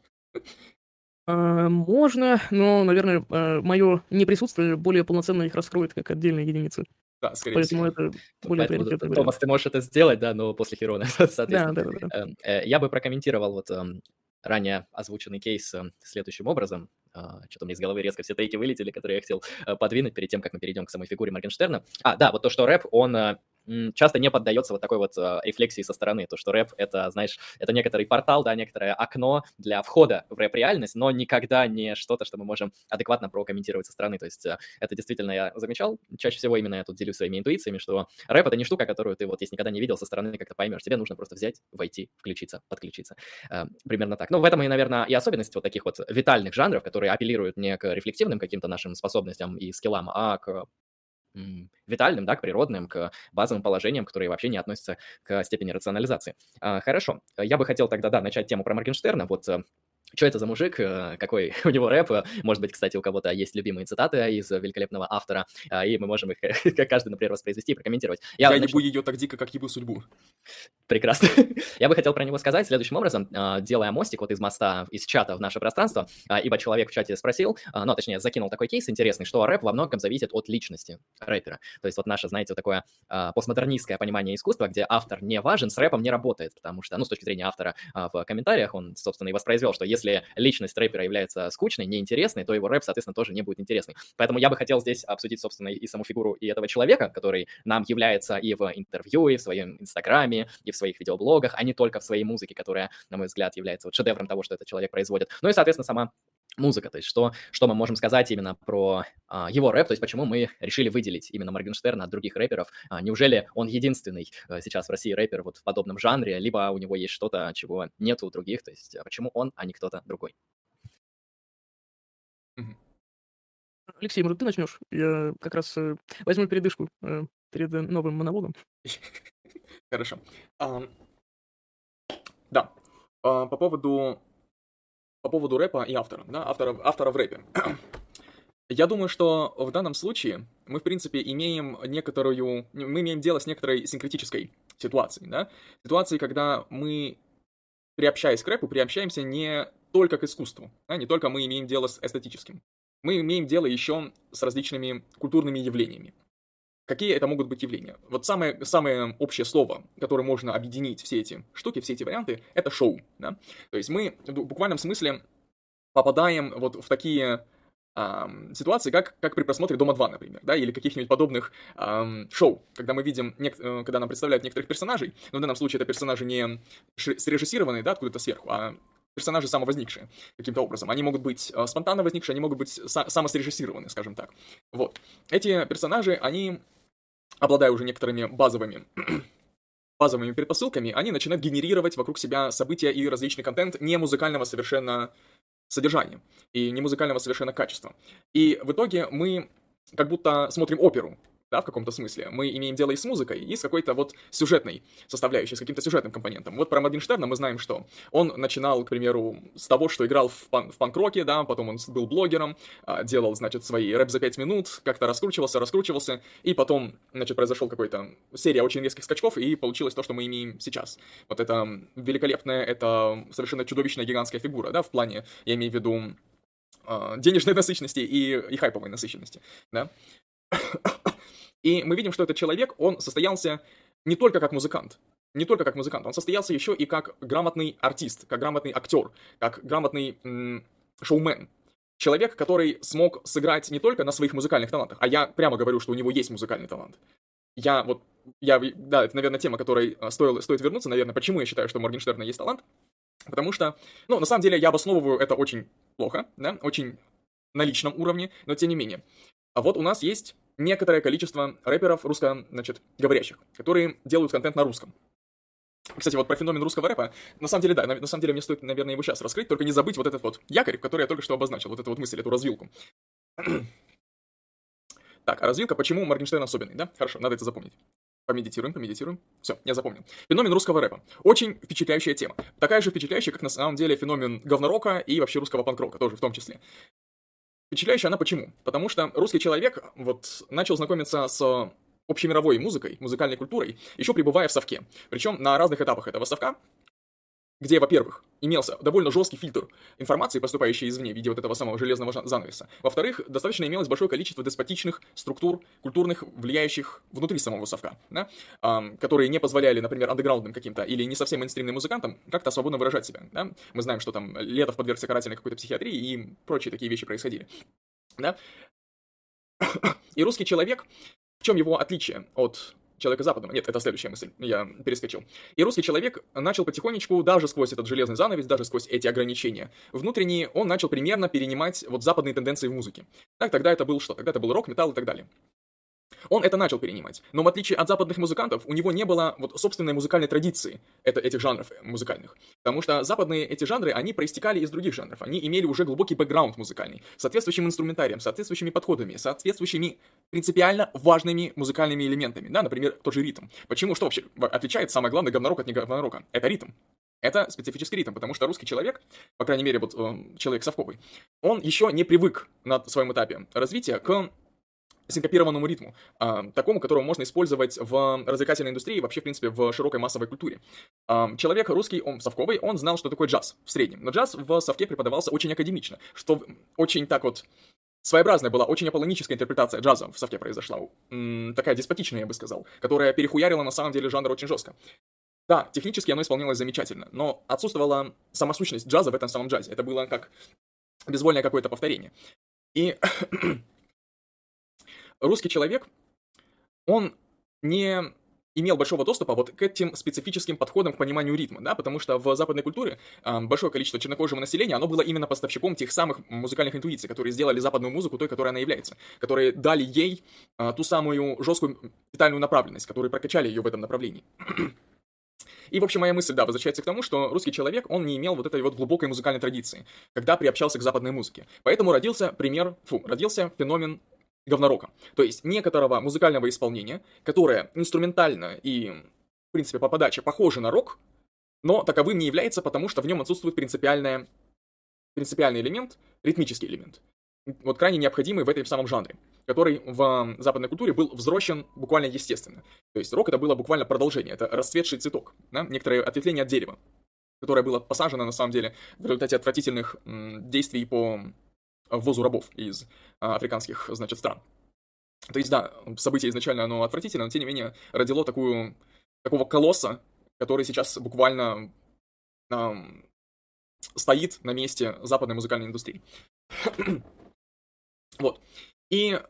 А, можно, но, наверное, мое неприсутствие более полноценно их раскроет как отдельные единицы. Да, скорее Поэтому всего. это более приоритетный Томас, ты можешь это сделать, да, но после Херона, соответственно. Да, да, да. Эм, э, я бы прокомментировал вот эм, ранее озвученный кейс следующим образом. А, что-то мне из головы резко все тейки вылетели, которые я хотел э, подвинуть перед тем, как мы перейдем к самой фигуре Моргенштерна. А, да, вот то, что рэп, он э, часто не поддается вот такой вот э, рефлексии со стороны, то, что рэп — это, знаешь, это некоторый портал, да, некоторое окно для входа в рэп-реальность, но никогда не что-то, что мы можем адекватно прокомментировать со стороны. То есть э, это действительно я замечал, чаще всего именно я тут делюсь своими интуициями, что рэп — это не штука, которую ты вот если никогда не видел со стороны, как-то поймешь. Тебе нужно просто взять, войти, включиться, подключиться. Э, примерно так. Ну, в этом и, наверное, и особенность вот таких вот витальных жанров, которые апеллируют не к рефлективным каким-то нашим способностям и скиллам, а к витальным, да, к природным, к базовым положениям, которые вообще не относятся к степени рационализации. А, хорошо, я бы хотел тогда, да, начать тему про Моргенштерна. Вот э, что это за мужик, э, какой у него рэп. Может быть, кстати, у кого-то есть любимые цитаты из великолепного автора, а, и мы можем их как каждый, например, воспроизвести и прокомментировать. Я, Я начну... ебу ее так дико, как ебу судьбу. Прекрасно. Я бы хотел про него сказать следующим образом, а, делая мостик вот из моста, из чата в наше пространство, а, ибо человек в чате спросил, ну, точнее, закинул такой кейс интересный, что рэп во многом зависит от личности рэпера. То есть вот наше, знаете, такое постмодернистское понимание искусства, где автор не важен, с рэпом не работает, потому что, ну, с точки зрения автора в комментариях он, собственно, и воспроизвел, что если личность рэпера является скучной, неинтересной, то его рэп, соответственно, тоже не будет интересный. Поэтому я бы хотел здесь обсудить, собственно, и саму фигуру и этого человека, который нам является и в интервью, и в своем инстаграме, и в своих видеоблогах, а не только в своей музыке, которая, на мой взгляд, является вот шедевром того, что этот человек производит. Ну и, соответственно, сама музыка, то есть что, что мы можем сказать именно про а, его рэп, то есть почему мы решили выделить именно Моргенштерна от других рэперов. А, неужели он единственный а, сейчас в России рэпер вот в подобном жанре, либо у него есть что-то, чего нет у других, то есть а, почему он, а не кто-то другой? Алексей, может, ты начнешь? Я как раз э, возьму передышку э, перед новым монологом. Хорошо. Um, да. Uh, по поводу по поводу рэпа и автора, да, автора, автора в рэпе. Я думаю, что в данном случае мы, в принципе, имеем некоторую... Мы имеем дело с некоторой синкретической ситуацией, да? Ситуацией, когда мы, приобщаясь к рэпу, приобщаемся не только к искусству, да? не только мы имеем дело с эстетическим. Мы имеем дело еще с различными культурными явлениями. Какие это могут быть явления? Вот самое, самое общее слово, которое можно объединить все эти штуки, все эти варианты, это шоу. Да? То есть мы в буквальном смысле попадаем вот в такие эм, ситуации, как, как при просмотре «Дома-2», например, да, или каких-нибудь подобных эм, шоу, когда мы видим, нек- э, когда нам представляют некоторых персонажей, но в данном случае это персонажи не срежиссированные, да, откуда-то сверху, а персонажи самовозникшие каким-то образом. Они могут быть э, спонтанно возникшие, они могут быть са- самосрежиссированы, скажем так. Вот. Эти персонажи, они обладая уже некоторыми базовыми базовыми предпосылками, они начинают генерировать вокруг себя события и различный контент не музыкального совершенно содержания и не музыкального совершенно качества. И в итоге мы как будто смотрим оперу, да, в каком-то смысле. Мы имеем дело и с музыкой, и с какой-то вот сюжетной составляющей, с каким-то сюжетным компонентом. Вот про Моргенштерна мы знаем, что он начинал, к примеру, с того, что играл в, пан- в панк-роке, да, потом он был блогером, а, делал, значит, свои рэп за 5 минут, как-то раскручивался, раскручивался, и потом, значит, произошел какой-то серия очень резких скачков, и получилось то, что мы имеем сейчас. Вот это великолепная, это совершенно чудовищная гигантская фигура, да, в плане, я имею в виду, а, денежной насыщенности и, и хайповой насыщенности, да. И мы видим, что этот человек, он состоялся не только как музыкант, не только как музыкант, он состоялся еще и как грамотный артист, как грамотный актер, как грамотный м- шоумен. Человек, который смог сыграть не только на своих музыкальных талантах, а я прямо говорю, что у него есть музыкальный талант. Я вот, я, да, это, наверное, тема, которой а, стоило, стоит вернуться, наверное, почему я считаю, что у Моргенштерна есть талант. Потому что, ну, на самом деле, я обосновываю это очень плохо, да, очень на личном уровне, но тем не менее. А вот у нас есть некоторое количество рэперов русско, значит, говорящих, которые делают контент на русском. Кстати, вот про феномен русского рэпа, на самом деле, да, на, на самом деле мне стоит, наверное, его сейчас раскрыть, только не забыть вот этот вот якорь, который я только что обозначил, вот эту вот мысль, эту развилку. так, а развилка, почему Моргенштерн особенный, да? Хорошо, надо это запомнить. Помедитируем, помедитируем. Все, я запомнил. Феномен русского рэпа. Очень впечатляющая тема. Такая же впечатляющая, как на самом деле феномен говнорока и вообще русского панк-рока тоже в том числе. Впечатляющая она почему? Потому что русский человек вот начал знакомиться с общемировой музыкой, музыкальной культурой, еще пребывая в совке. Причем на разных этапах этого совка, где, во-первых, имелся довольно жесткий фильтр информации, поступающей извне в виде вот этого самого железного занавеса. Во-вторых, достаточно имелось большое количество деспотичных структур культурных, влияющих внутри самого совка, да, эм, которые не позволяли, например, андеграундным каким-то или не совсем мейнстримным музыкантам как-то свободно выражать себя. Да? Мы знаем, что там Летов подвергся карательной какой-то психиатрии и прочие такие вещи происходили. Да? И русский человек в чем его отличие от человека западного? Нет, это следующая мысль, я перескочил. И русский человек начал потихонечку, даже сквозь этот железный занавес, даже сквозь эти ограничения, внутренние, он начал примерно перенимать вот западные тенденции в музыке. Так, тогда это был что? Тогда это был рок, металл и так далее. Он это начал перенимать, но в отличие от западных музыкантов, у него не было вот собственной музыкальной традиции это, этих жанров музыкальных. Потому что западные эти жанры, они проистекали из других жанров, они имели уже глубокий бэкграунд музыкальный, соответствующим инструментарием, соответствующими подходами, соответствующими принципиально важными музыкальными элементами, да, например, тот же ритм. Почему, что вообще отличает самое главное говнорок от не? Это ритм. Это специфический ритм, потому что русский человек, по крайней мере, вот э, человек совковый, он еще не привык на своем этапе развития к синкопированному ритму, э, такому, которого можно использовать в развлекательной индустрии и вообще, в принципе, в широкой массовой культуре. Э, человек русский, он совковый, он знал, что такое джаз в среднем. Но джаз в совке преподавался очень академично, что очень так вот своеобразная была, очень аполлоническая интерпретация джаза в совке произошла. Такая деспотичная, я бы сказал, которая перехуярила на самом деле жанр очень жестко. Да, технически оно исполнялось замечательно, но отсутствовала сама сущность джаза в этом самом джазе. Это было как безвольное какое-то повторение. И русский человек, он не имел большого доступа вот к этим специфическим подходам к пониманию ритма, да, потому что в западной культуре э, большое количество чернокожего населения, оно было именно поставщиком тех самых музыкальных интуиций, которые сделали западную музыку той, которой она является, которые дали ей э, ту самую жесткую детальную направленность, которые прокачали ее в этом направлении. И, в общем, моя мысль, да, возвращается к тому, что русский человек, он не имел вот этой вот глубокой музыкальной традиции, когда приобщался к западной музыке. Поэтому родился пример, фу, родился феномен говнорока. То есть некоторого музыкального исполнения, которое инструментально и, в принципе, по подаче похоже на рок, но таковым не является, потому что в нем отсутствует принципиальная, принципиальный элемент, ритмический элемент. Вот крайне необходимый в этом самом жанре, который в западной культуре был взрощен буквально естественно. То есть рок это было буквально продолжение, это расцветший цветок, да? некоторое ответвление от дерева, которое было посажено на самом деле в результате отвратительных действий по ввозу рабов из а, африканских, значит, стран. То есть, да, событие изначально, оно отвратительно, но тем не менее родило такую, такого колосса, который сейчас буквально эм, стоит на месте западной музыкальной индустрии. вот. И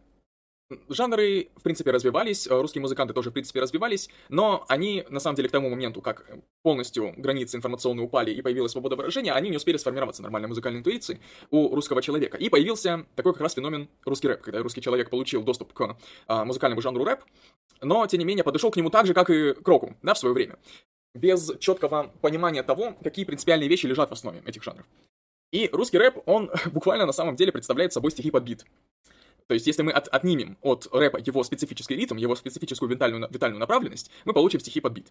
Жанры, в принципе, развивались, э, русские музыканты тоже, в принципе, развивались, но они, на самом деле, к тому моменту, как полностью границы информационные упали и появилась свобода выражения, они не успели сформироваться нормальной музыкальной интуиции у русского человека. И появился такой как раз феномен русский рэп, когда русский человек получил доступ к а, музыкальному жанру рэп, но, тем не менее, подошел к нему так же, как и к року, да, в свое время, без четкого понимания того, какие принципиальные вещи лежат в основе этих жанров. И русский рэп, он буквально на самом деле представляет собой стихи под бит. То есть, если мы от, отнимем от рэпа его специфический ритм, его специфическую витальную, витальную направленность, мы получим стихи под бит.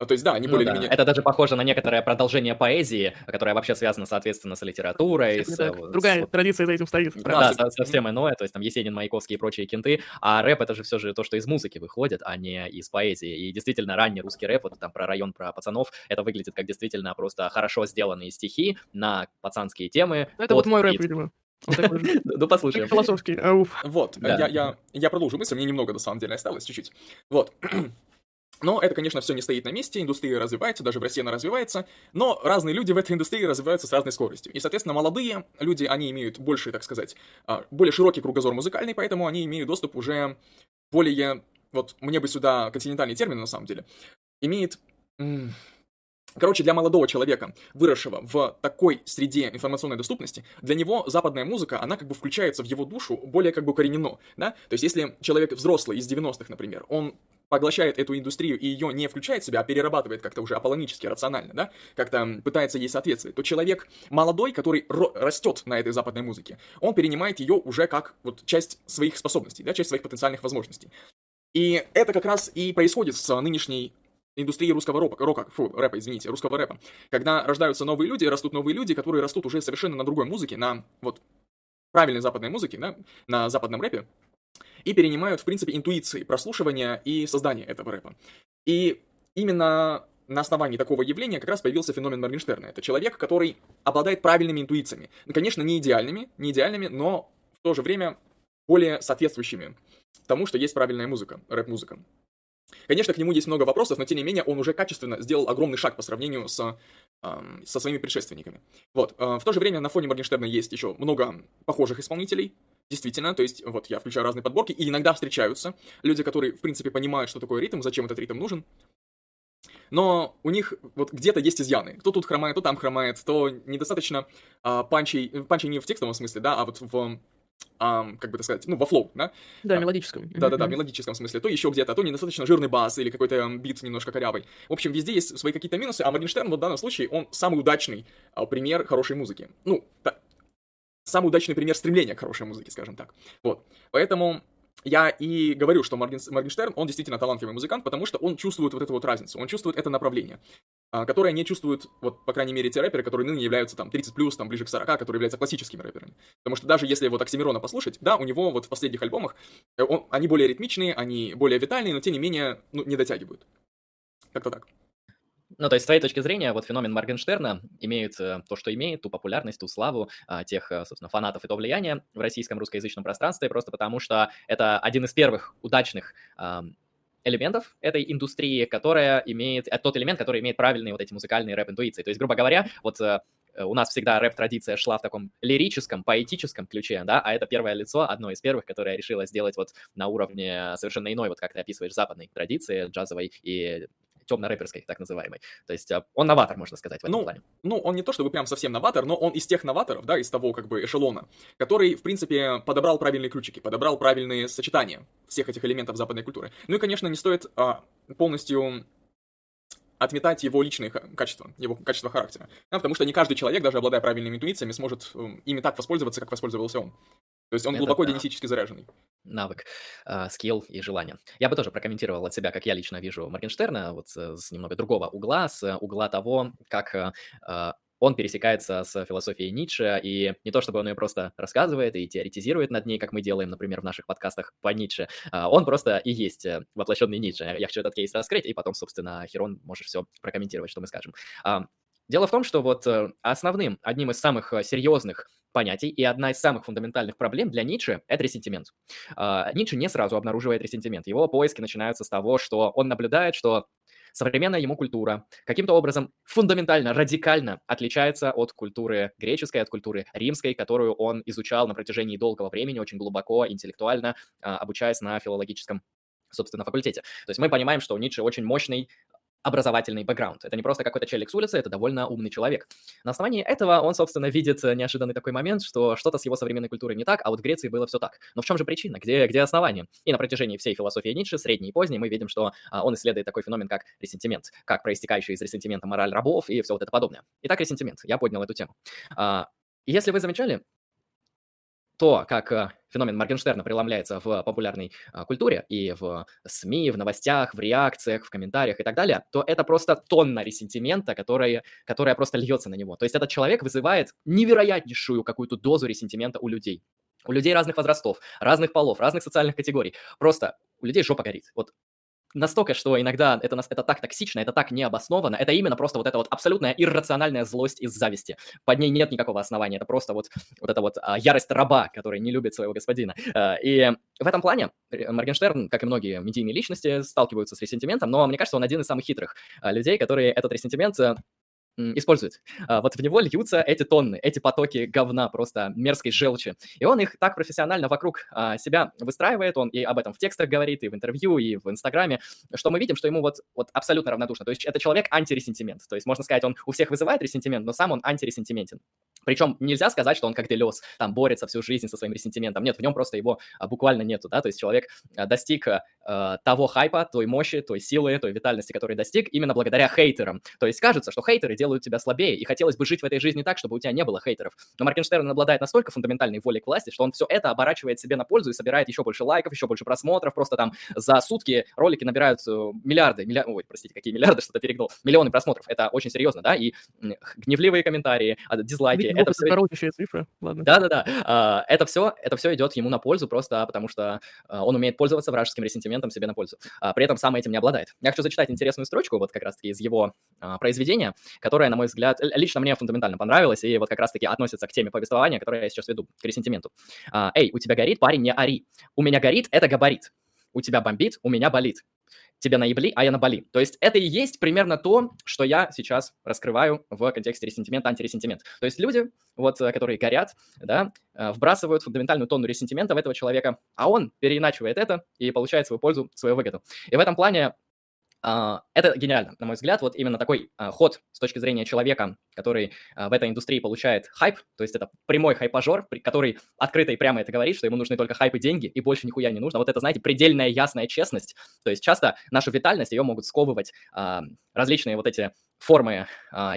Ну, то есть, да, они ну, более да. менее... Это даже похоже на некоторое продолжение поэзии, которое вообще связано, соответственно, с литературой. С, Другая с... традиция за этим стоит. Да, да совсем иное, то есть там Есенин, Маяковский и прочие кенты, а рэп это же все же то, что из музыки выходит, а не из поэзии. И действительно, ранний русский рэп, вот там про район, про пацанов, это выглядит как действительно просто хорошо сделанные стихи на пацанские темы. Это вот мой рэп, видимо. Ну, послушай. Философский, ауф. Вот, я, я, я продолжу мысль, мне немного, на самом деле, осталось, чуть-чуть. Вот. Но это, конечно, все не стоит на месте, индустрия развивается, даже в России она развивается, но разные люди в этой индустрии развиваются с разной скоростью. И, соответственно, молодые люди, они имеют больше, так сказать, а, более широкий кругозор музыкальный, поэтому они имеют доступ уже более... Вот мне бы сюда континентальный термин, на самом деле. Имеет... Короче, для молодого человека, выросшего в такой среде информационной доступности, для него западная музыка, она как бы включается в его душу более как бы коренено, да? То есть если человек взрослый из 90-х, например, он поглощает эту индустрию и ее не включает в себя, а перерабатывает как-то уже аполлонически, рационально, да, как-то пытается ей соответствовать, то человек молодой, который растет на этой западной музыке, он перенимает ее уже как вот часть своих способностей, да, часть своих потенциальных возможностей. И это как раз и происходит с нынешней индустрии русского рока, рока, фу, рэпа, извините, русского рэпа. Когда рождаются новые люди, растут новые люди, которые растут уже совершенно на другой музыке, на вот правильной западной музыке, да, на западном рэпе, и перенимают, в принципе, интуиции, прослушивания и создания этого рэпа. И именно на основании такого явления как раз появился феномен Моргенштерна. Это человек, который обладает правильными интуициями. Ну, конечно, не идеальными, не идеальными, но в то же время более соответствующими тому, что есть правильная музыка, рэп-музыка. Конечно, к нему есть много вопросов, но тем не менее он уже качественно сделал огромный шаг по сравнению с, э, со своими предшественниками. Вот. Э, в то же время на фоне Моргенштерна есть еще много похожих исполнителей. Действительно, то есть вот я включаю разные подборки, и иногда встречаются люди, которые, в принципе, понимают, что такое ритм, зачем этот ритм нужен. Но у них вот где-то есть изъяны. Кто тут хромает, то там хромает, то недостаточно а, панчей, панчей не в текстовом смысле, да, а вот в эм, как бы так сказать, ну, во флоу, да? Да, а, мелодическом. Да-да-да, в мелодическом смысле. То еще где-то, то недостаточно жирный бас или какой-то бит немножко корявый. В общем, везде есть свои какие-то минусы, а Моргенштерн вот в данном случае, он самый удачный а, пример хорошей музыки. Ну, та, самый удачный пример стремления к хорошей музыке, скажем так. Вот. Поэтому я и говорю, что Морген, Моргенштерн, он действительно талантливый музыкант, потому что он чувствует вот эту вот разницу, он чувствует это направление, а, которое не чувствуют, вот, по крайней мере, те рэперы, которые ныне являются там 30+, плюс, там, ближе к 40, которые являются классическими рэперами. Потому что даже если вот Оксимирона послушать, да, у него вот в последних альбомах, э, он, они более ритмичные, они более витальные, но тем не менее, ну, не дотягивают. Как-то так. Ну, то есть, с твоей точки зрения, вот феномен Моргенштерна имеет э, то, что имеет, ту популярность, ту славу а, тех, э, собственно, фанатов и то влияние в российском русскоязычном пространстве, просто потому что это один из первых удачных а, элементов этой индустрии, которая имеет, это тот элемент, который имеет правильные вот эти музыкальные рэп-интуиции. То есть, грубо говоря, вот э, у нас всегда рэп-традиция шла в таком лирическом, поэтическом ключе, да, а это первое лицо, одно из первых, которое решило сделать вот на уровне совершенно иной, вот как ты описываешь, западной традиции джазовой и темно-рэперской, так называемой. То есть а, он новатор, можно сказать, в этом ну, плане. Ну, он не то чтобы прям совсем новатор, но он из тех новаторов, да, из того как бы эшелона, который, в принципе, подобрал правильные ключики, подобрал правильные сочетания всех этих элементов западной культуры. Ну и, конечно, не стоит а, полностью отметать его личные качества, его качество характера. Да, потому что не каждый человек, даже обладая правильными интуициями, сможет um, ими так воспользоваться, как воспользовался он. То есть он Это глубоко да. генетически заряженный. Навык, э, скилл и желание. Я бы тоже прокомментировал от себя, как я лично вижу Моргенштерна, вот э, с немного другого угла, с э, угла того, как э, он пересекается с философией Ницше, и не то чтобы он ее просто рассказывает и теоретизирует над ней, как мы делаем, например, в наших подкастах по Ницше, он просто и есть воплощенный Ницше. Я хочу этот кейс раскрыть, и потом, собственно, Херон можешь все прокомментировать, что мы скажем. Дело в том, что вот основным, одним из самых серьезных понятий, и одна из самых фундаментальных проблем для Ницше – это ресентимент. Uh, Ницше не сразу обнаруживает ресентимент. Его поиски начинаются с того, что он наблюдает, что современная ему культура каким-то образом фундаментально, радикально отличается от культуры греческой, от культуры римской, которую он изучал на протяжении долгого времени, очень глубоко, интеллектуально, э, обучаясь на филологическом собственно, факультете. То есть мы понимаем, что у Ницше очень мощный образовательный бэкграунд. Это не просто какой-то челик с улицы, это довольно умный человек. На основании этого он, собственно, видит э, неожиданный такой момент, что что-то с его современной культурой не так, а вот в Греции было все так. Но в чем же причина? Где, где основание? И на протяжении всей философии Ницше, средней и поздней, мы видим, что а, он исследует такой феномен, как ресентимент, как проистекающий из ресентимента мораль рабов и все вот это подобное. Итак, ресентимент. Я поднял эту тему. А, если вы замечали, то, как э, феномен Моргенштерна преломляется в популярной а, культуре и в СМИ, в новостях, в реакциях, в комментариях и так далее, то это просто тонна ресентимента, которая, которая просто льется на него. То есть этот человек вызывает невероятнейшую какую-то дозу ресентимента у людей. У людей разных возрастов, разных полов, разных социальных категорий. Просто у людей жопа горит. Вот настолько, что иногда это, это так токсично, это так необоснованно, это именно просто вот эта вот абсолютная иррациональная злость из зависти. Под ней нет никакого основания, это просто вот, вот эта вот а, ярость раба, который не любит своего господина. А, и в этом плане Моргенштерн, как и многие медийные личности, сталкиваются с ресентиментом, но мне кажется, он один из самых хитрых а, людей, которые этот ресентимент э, использует. А, вот в него льются эти тонны, эти потоки говна, просто мерзкой желчи. И он их так профессионально вокруг а, себя выстраивает, он и об этом в текстах говорит, и в интервью, и в Инстаграме, что мы видим, что ему вот, вот абсолютно равнодушно. То есть это человек антиресентимент. То есть можно сказать, он у всех вызывает ресентимент, но сам он антиресентиментен. Причем нельзя сказать, что он как Делес, там, борется всю жизнь со своим ресентиментом. Нет, в нем просто его а, буквально нету, да, то есть человек достиг а, того хайпа, той мощи, той силы, той витальности, который достиг именно благодаря хейтерам. То есть кажется, что хейтеры делают тебя слабее, и хотелось бы жить в этой жизни так, чтобы у тебя не было хейтеров. Но Моргенштерн обладает настолько фундаментальной волей к власти, что он все это оборачивает себе на пользу и собирает еще больше лайков, еще больше просмотров, просто там за сутки ролики набирают э, миллиарды, миллиарды, ой, простите, какие миллиарды, что-то перегнул, миллионы просмотров. Это очень серьезно, да, и гневливые комментарии, дизлайки, Ведь это все... цифры, ладно. Да-да-да, а, это все, это все идет ему на пользу просто потому, что а, он умеет пользоваться вражеским ресентиментом себе на пользу. А при этом сам этим не обладает. Я хочу зачитать интересную строчку, вот как раз-таки из его произведения, которая, на мой взгляд, лично мне фундаментально понравилась, и вот как раз-таки относится к теме повествования, которое я сейчас веду, к ресентименту. Эй, у тебя горит, парень, не ори. У меня горит, это габарит. У тебя бомбит, у меня болит тебя наебли, а я на Бали. То есть это и есть примерно то, что я сейчас раскрываю в контексте ресентимента, антиресентимент. То есть люди, вот, э, которые горят, да, э, вбрасывают фундаментальную тонну ресентимента в этого человека, а он переиначивает это и получает свою пользу, свою выгоду. И в этом плане это гениально, на мой взгляд, вот именно такой э, ход с точки зрения человека, который э, в этой индустрии получает хайп, то есть это прямой хайпажор, который открыто и прямо это говорит, что ему нужны только хайп и деньги, и больше нихуя не нужно. Вот это, знаете, предельная ясная честность. То есть часто нашу витальность, ее могут сковывать различные вот эти формы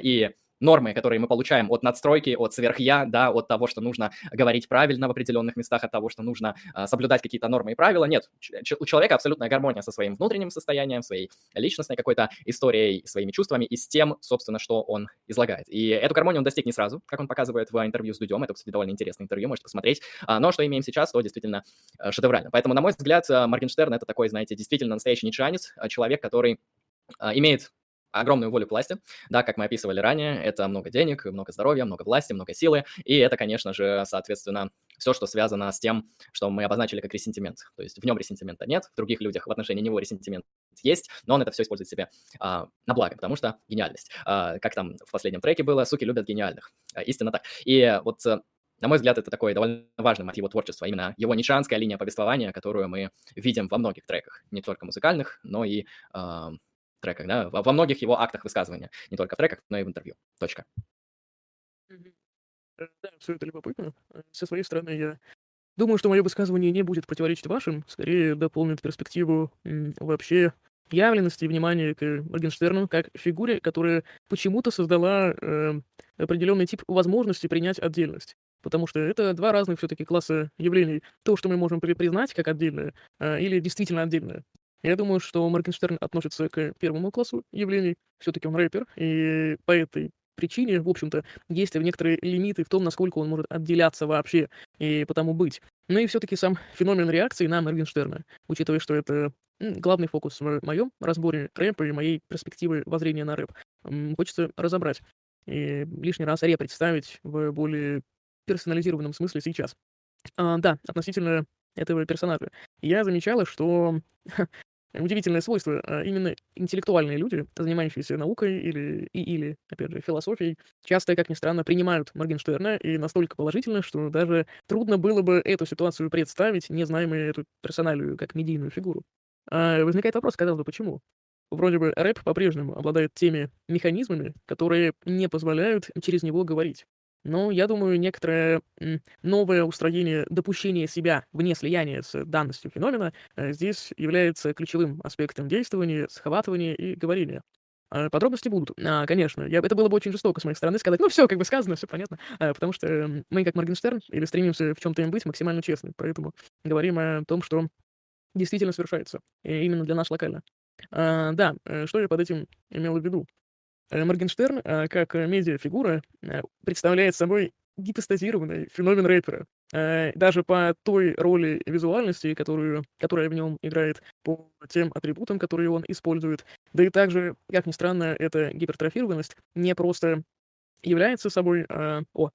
и нормы, которые мы получаем от надстройки, от сверхя, да, от того, что нужно говорить правильно в определенных местах, от того, что нужно э, соблюдать какие-то нормы и правила. Нет, у человека абсолютная гармония со своим внутренним состоянием, своей личностной какой-то историей, своими чувствами и с тем, собственно, что он излагает. И эту гармонию он достиг не сразу, как он показывает в интервью с Дудем. Это, кстати, довольно интересное интервью, можете посмотреть. А, но что имеем сейчас, то действительно э, шедеврально. Поэтому, на мой взгляд, э, Моргенштерн — это такой, знаете, действительно настоящий ницшеанец, человек, который имеет огромную волю к власти, да, как мы описывали ранее, это много денег, много здоровья, много власти, много силы, и это, конечно же, соответственно, все, что связано с тем, что мы обозначили как ресентимент. То есть в нем ресентимента нет, в других людях в отношении него ресентимент есть, но он это все использует себе а, на благо, потому что гениальность. А, как там в последнем треке было, суки любят гениальных. А, истинно так. И вот э, на мой взгляд, это такой довольно важный мотив его творчества, именно его нишанская линия повествования, которую мы видим во многих треках, не только музыкальных, но и э, треках, да, во многих его актах высказывания, не только в треках, но и в интервью. Точка. Э, да, это любопытно. Э, со своей стороны, я думаю, что мое высказывание не будет противоречить вашим, скорее дополнит перспективу вообще явленности и внимания к Моргенштерну как фигуре, которая почему-то создала э, определенный тип возможности принять отдельность. Потому что это два разных все-таки класса явлений. То, что мы можем признать как отдельное, э, или действительно отдельное. Я думаю, что Моргенштерн относится к первому классу явлений. Все-таки он рэпер, и по этой причине, в общем-то, есть некоторые лимиты в том, насколько он может отделяться вообще и потому быть. Ну и все-таки сам феномен реакции на Моргенштерна, учитывая, что это главный фокус в моем разборе рэпа и моей перспективы воззрения на рэп, хочется разобрать и лишний раз рэп представить в более персонализированном смысле сейчас. А, да, относительно этого персонажа. Я замечала, что удивительное свойство. А именно интеллектуальные люди, занимающиеся наукой или, и, или, опять же, философией, часто, как ни странно, принимают Моргенштерна и настолько положительно, что даже трудно было бы эту ситуацию представить, не зная мы эту персоналию как медийную фигуру. А возникает вопрос, казалось бы, почему? Вроде бы рэп по-прежнему обладает теми механизмами, которые не позволяют через него говорить. Но я думаю, некоторое новое устроение допущения себя вне слияния с данностью феномена э, здесь является ключевым аспектом действования, схватывания и говорения. А подробности будут. А, конечно, я, это было бы очень жестоко с моей стороны сказать, ну все, как бы сказано, все понятно, а, потому что мы, как Моргенштерн, или стремимся в чем-то им быть максимально честны, поэтому говорим о том, что действительно совершается, именно для нас локально. А, да, э, что я под этим имел в виду? Э, Моргенштерн, а, как э, медиафигура, э, представляет собой гипостазированный феномен рэпера. э, даже по той роли визуальности, которую, которая в нем играет, по тем атрибутам, которые он использует. Да и также, как ни странно, эта гипертрофированность не просто является собой... Э, о,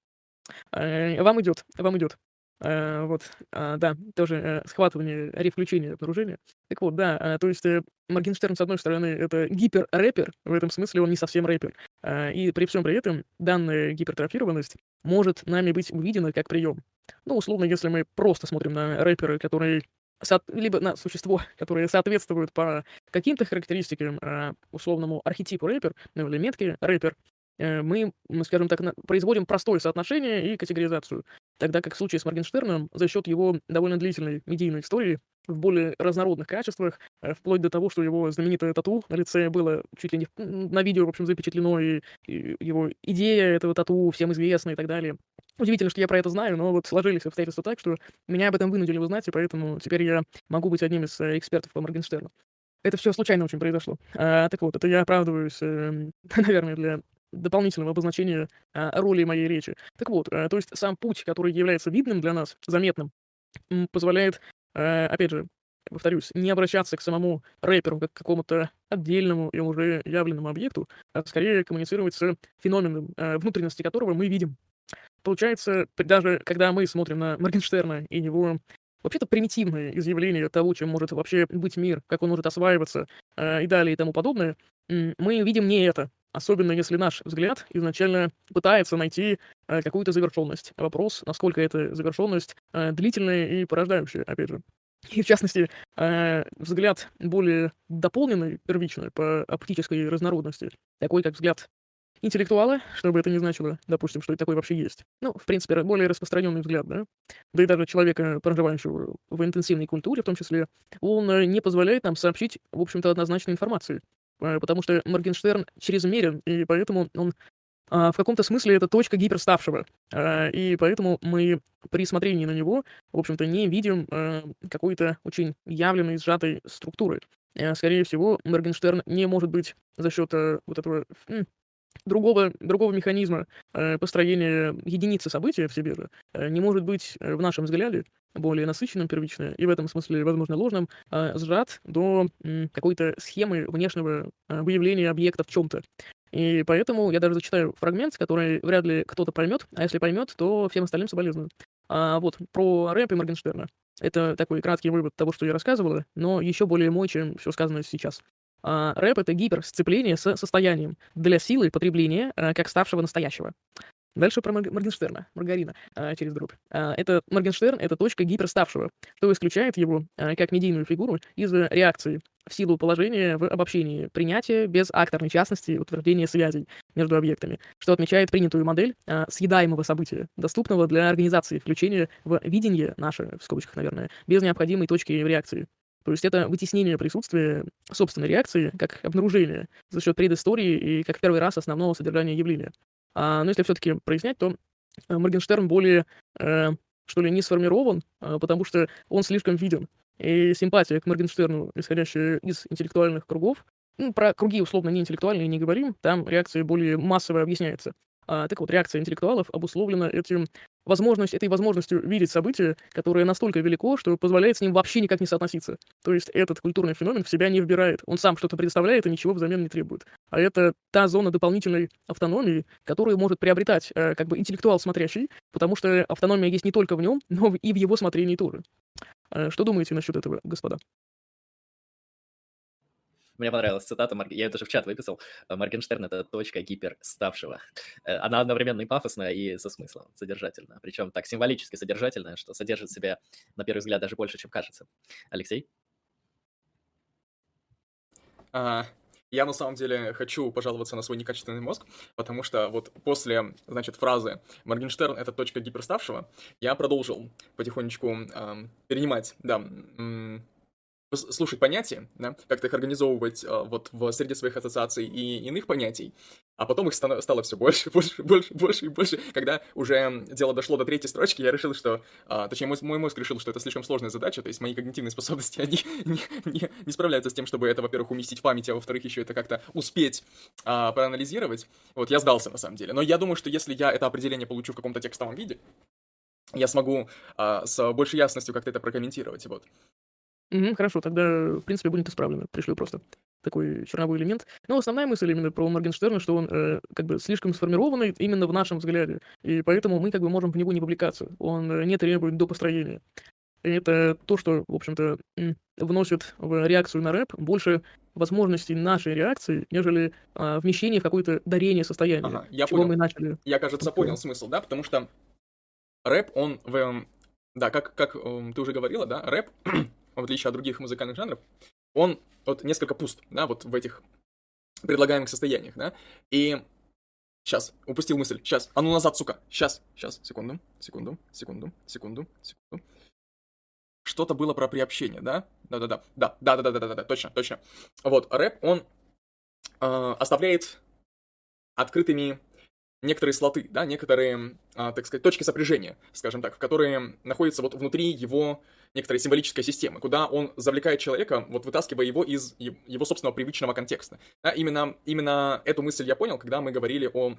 э, вам идет, вам идет. Э, вот, э, да, тоже э, схватывание, рефлючение обнаружения. Так вот, да, э, то есть э, Моргенштерн, с одной стороны, это гиперрэпер, в этом смысле он не совсем рэпер. Э, и при всем при этом данная гипертрофированность может нами быть увидена как прием. Ну, условно, если мы просто смотрим на рэперы, которые со- либо на существо, которые соответствуют по каким-то характеристикам э, условному архетипу рэпер, ну или метке рэпер, мы, скажем так, производим простое соотношение и категоризацию. Тогда как в случае с Моргенштерном, за счет его довольно длительной медийной истории, в более разнородных качествах, э, вплоть до того, что его знаменитое тату на лице было чуть ли не на видео, в общем, запечатлено, и, и его идея этого тату всем известна и так далее. Удивительно, что я про это знаю, но вот сложились обстоятельства так, что меня об этом вынудили узнать, и поэтому теперь я могу быть одним из э, экспертов по Моргенштерну. Это все случайно очень произошло. А, так вот, это я оправдываюсь, эм, наверное, для дополнительного обозначения а, роли моей речи. Так вот, э, то есть сам путь, который является видным для нас, заметным, позволяет, э, опять же, повторюсь, не обращаться к самому рэперу как к какому-то отдельному и уже явленному объекту, а скорее коммуницировать с феноменом, э, внутренности которого мы видим. Получается, даже когда мы смотрим на Моргенштерна и его вообще-то примитивное изъявление того, чем может вообще быть мир, как он может осваиваться и далее и тому подобное, мы видим не это. Особенно если наш взгляд изначально пытается найти э, какую-то завершенность. Вопрос, насколько эта завершенность э, длительная и порождающая, опять же. И в частности, э, взгляд более дополненный, первичный по оптической разнородности, такой как взгляд интеллектуала, что бы это ни значило, допустим, что и такой вообще есть. Ну, в принципе, более распространенный взгляд, да. Да и даже человека, проживающего в интенсивной культуре, в том числе, он не позволяет нам сообщить, в общем-то, однозначной информации. Э, Потому что Моргенштерн чрезмерен, и поэтому он а, в каком-то смысле это точка гиперставшего. А, И поэтому мы при смотрении на него, в общем-то, не видим какой-то очень явленной, сжатой структуры. Скорее всего, Моргенштерн не может быть за счет э, вот этого другого, другого механизма э, построения единицы события в себе же, э, не может быть э, в нашем взгляде более насыщенным первичное и в этом смысле, возможно, ложным, а, сжат до какой-то схемы внешнего выявления объекта в чем-то. И поэтому я даже зачитаю фрагмент, который вряд ли кто-то поймет, а если поймет, то всем остальным соболезную. А, вот, про рэп и Моргенштерна. Это такой краткий вывод того, что я рассказывала, но еще более мой, чем все сказанное сейчас. А, рэп — это гиперсцепление с состоянием для силы потребления, а, как ставшего настоящего. Дальше про Морг- Моргенштерна, Маргарина, а, через дробь. А, это Моргенштерн — это точка гиперставшего, что исключает его как медийную фигуру из реакции в силу положения в обобщении принятия без акторной частности утверждения связей между объектами, что отмечает принятую модель съедаемого события, доступного для организации включения в видение наше, в скобочках, наверное, без необходимой точки реакции. То есть это вытеснение присутствия собственной реакции как обнаружение за счет предыстории и как первый раз основного содержания явления. А, но если все-таки прояснять, то э, Моргенштерн более, э, что ли, не сформирован, а, потому что он слишком виден. И симпатия к Моргенштерну, исходящая из интеллектуальных кругов, ну, про круги условно не интеллектуальные не говорим, там реакция более массово объясняется. А, так вот, реакция интеллектуалов обусловлена этим возможность, этой возможностью видеть событие, которое настолько велико, что позволяет с ним вообще никак не соотноситься. То есть этот культурный феномен в себя не вбирает. Он сам что-то предоставляет и ничего взамен не требует. А это та зона дополнительной автономии, которую может приобретать э, как бы интеллектуал смотрящий, потому что автономия есть не только в нем, но и в его смотрении тоже. Э, что думаете насчет этого, господа? Мне понравилась цитата, я ее даже в чат выписал. Э, Моргенштерн — это точка гиперставшего. Э, Она одновременно и пафосная, и со смыслом, содержательная. Причем так символически содержательная, что содержит в себе, на первый взгляд, даже больше, чем кажется. Алексей? А, Я на самом деле хочу пожаловаться на свой некачественный мозг, потому что вот после, значит, фразы «Моргенштерн — это точка гиперставшего», я продолжил потихонечку ам, перенимать, да, м, пос- слушать понятия, да, как-то их организовывать а, вот в среде своих ассоциаций и иных понятий, а потом их стало все больше, больше, больше, больше и больше. Когда уже дело дошло до третьей строчки, я решил, что... а, точнее, мой, мой мозг решил, что это слишком сложная задача, то есть мои когнитивные способности, они не, не- не справляются с тем, чтобы это, во-первых, уместить в память, а во-вторых, еще это как-то успеть а, проанализировать. Вот, я сдался, на самом деле. Но я думаю, что если я это определение получу в каком-то текстовом виде, я смогу а, с большей ясностью как-то это прокомментировать, вот. Мгм, хорошо, тогда, в принципе, будет исправлено. Пришлю просто такой черновой элемент. Но основная мысль именно про Моргенштерна, что он э, как бы слишком сформированный именно в нашем взгляде, и поэтому мы как бы можем в него не вовлекаться. Он э, не требует до построения. Это то, что, в общем-то, м, вносит в реакцию на рэп больше возможностей нашей реакции, нежели а, вмещение в какое-то дарение состояния, Ага, я чего понял. мы начали. Я, кажется, понял смысл, да, потому что рэп, он в... эм, Да, как, как эм, ты уже говорила, да, рэп, в отличие от других музыкальных жанров, он вот несколько пуст, да, вот в этих предлагаемых состояниях, да, и... Сейчас, упустил мысль, сейчас, а ну назад, сука, сейчас, сейчас, секунду, секунду, секунду, секунду, секунду. Что-то было про приобщение, да? Да-да-да, да, да-да-да-да-да, точно, точно. Вот, рэп, он э, оставляет открытыми некоторые слоты, да, некоторые, а, так сказать, точки сопряжения, скажем так, которые находятся вот внутри его некоторой символической системы, куда он завлекает человека, вот вытаскивая его из его собственного привычного контекста. Да, именно, именно эту мысль я понял, когда мы говорили о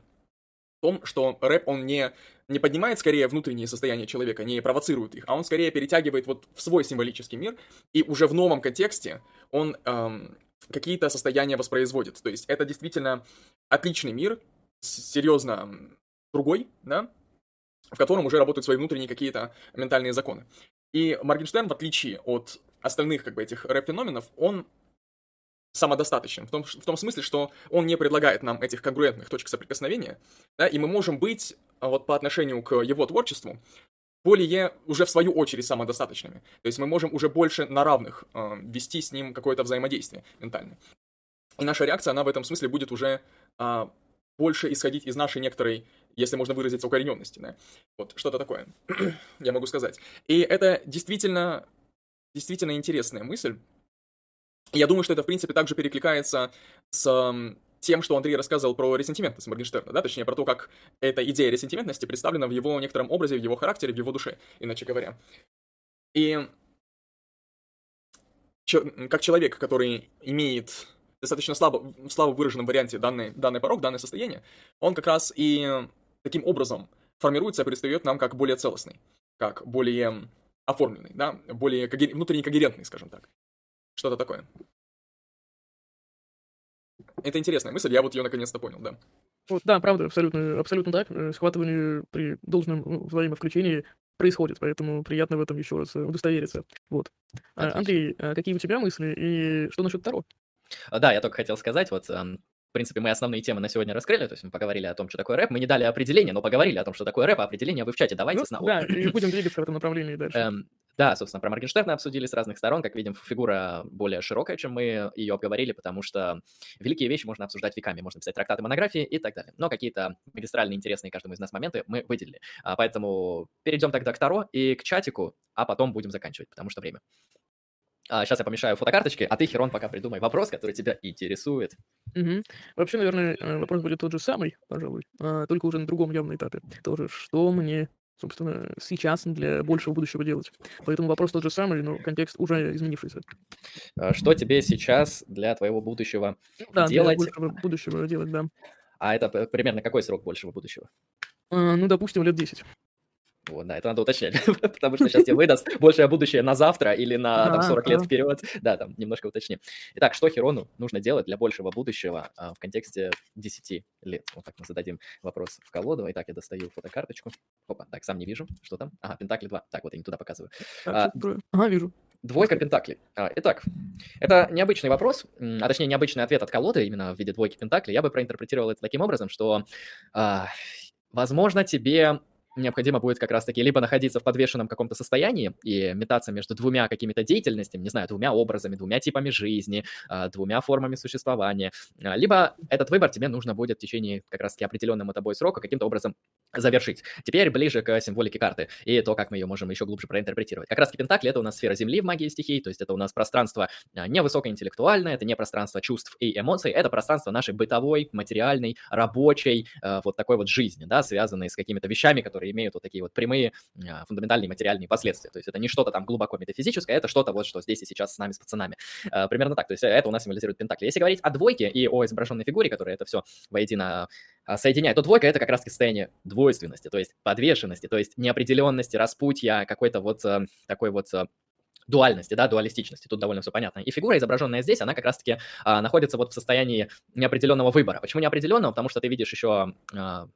том, что рэп, он не, не поднимает скорее внутренние состояния человека, не провоцирует их, а он скорее перетягивает вот в свой символический мир, и уже в новом контексте он эм, какие-то состояния воспроизводит. То есть это действительно отличный мир, серьезно другой, да, в котором уже работают свои внутренние какие-то ментальные законы. И Моргенштерн, в отличие от остальных как бы этих рэп-феноменов, он самодостаточен, в том, в том смысле, что он не предлагает нам этих конгруентных точек соприкосновения, да, и мы можем быть а, вот по отношению к его творчеству более уже в свою очередь самодостаточными. То есть мы можем уже больше на равных э, вести с ним какое-то взаимодействие ментальное. И наша реакция, она в этом смысле будет уже а, больше исходить из нашей некоторой, если можно выразиться, укорененности, да. Вот, что-то такое, я могу сказать. И это действительно, действительно интересная мысль. Я думаю, что это, в принципе, также перекликается с тем, что Андрей рассказывал про ресентиментность Моргенштерна, да, точнее, про то, как эта идея ресентиментности представлена в его некотором образе, в его характере, в его душе, иначе говоря. И как человек, который имеет достаточно слабо, в слабо выраженном варианте данный, данный порог, данное состояние, он как раз и таким образом формируется и предстает нам как более целостный, как более оформленный, да, более коге- внутренне когерентный, скажем так. Что-то такое. Это интересная мысль, я вот ее наконец-то понял, да. Вот, да, правда, абсолютно, абсолютно так. Э, Схватывание при должном взаимовключении происходит, поэтому приятно в этом еще раз э, удостовериться. Вот. Отлично. Андрей, а какие у тебя мысли и что насчет Таро? А, Да, я только хотел сказать, вот, в принципе, мы основные темы на сегодня раскрыли, то есть мы поговорили о том, что такое рэп, мы не дали определение, но поговорили о том, что такое рэп, а определение вы в чате давайте Ну, снова. да, и будем двигаться в этом направлении дальше. Эм, да, собственно, про Моргенштерна обсудили с разных сторон. Как видим, фигура более широкая, чем мы ее обговорили, потому что великие вещи можно обсуждать веками. Можно писать трактаты, монографии и так далее. Но какие-то магистральные, интересные каждому из нас моменты мы выделили. А, поэтому перейдем тогда к Таро и к чатику, а потом будем заканчивать, потому что время. Сейчас я помешаю фотокарточки, а ты, Херон, пока придумай вопрос, который тебя интересует. Мгм. Вообще, наверное, э, вопрос будет тот же самый, пожалуй, а, только уже на другом явном этапе. Тоже, что мне, собственно, сейчас для большего будущего делать. Поэтому вопрос тот же самый, но контекст уже изменившийся. А, Что тебе сейчас для твоего будущего Ну Да, для делать? большего будущего делать, да. А это примерно какой срок большего будущего? А, Ну, допустим, лет 10. Вот, да, это надо уточнять, потому что сейчас тебе выдаст большее будущее на завтра или на там, Да, 40 лет да. вперед. Да, там немножко уточни. Итак, что Херону нужно делать для большего будущего а, в контексте 10 лет? Вот так мы зададим вопрос в колоду. Итак, я достаю фотокарточку. Опа, так, сам не вижу, что там. Ага, Пентакли 2. Так, вот я не туда показываю. А? Ага, вижу. Двойка Пентаклей. А, Итак, это необычный вопрос, а точнее необычный ответ от колоды именно в виде двойки Пентаклей. Я бы проинтерпретировал это таким образом, что, а, возможно, тебе необходимо будет как раз-таки либо находиться в подвешенном каком-то состоянии и метаться между двумя какими-то деятельностями, не знаю, двумя образами, двумя типами жизни, а, двумя формами существования, а, либо этот выбор тебе нужно будет в течение как раз-таки определенного тобой срока каким-то образом завершить. Теперь ближе к символике карты и то, как мы ее можем еще глубже проинтерпретировать. Как раз-таки Пентакли — это у нас сфера Земли в магии стихий, то есть это у нас пространство а, не высокоинтеллектуальное, это не пространство чувств и эмоций, это пространство нашей бытовой, материальной, рабочей, вот такой вот жизни, да, связанной с какими-то вещами, которые имеют вот такие вот прямые а, фундаментальные материальные последствия. То есть это не что-то там глубоко метафизическое, это что-то вот, что здесь и сейчас с нами, с пацанами. Э, Примерно так. То есть это у нас символизирует Пентакли. Если говорить о двойке и о изображенной фигуре, которая это все воедино а, соединяет, то двойка — это как раз-таки состояние двойственности, то есть подвешенности, то есть неопределенности, распутья, какой-то вот такой вот дуальности, да, дуалистичности, тут довольно все понятно. И фигура, изображенная здесь, она как раз-таки а, находится вот в состоянии неопределенного выбора. Почему неопределенного? Потому что ты видишь еще а,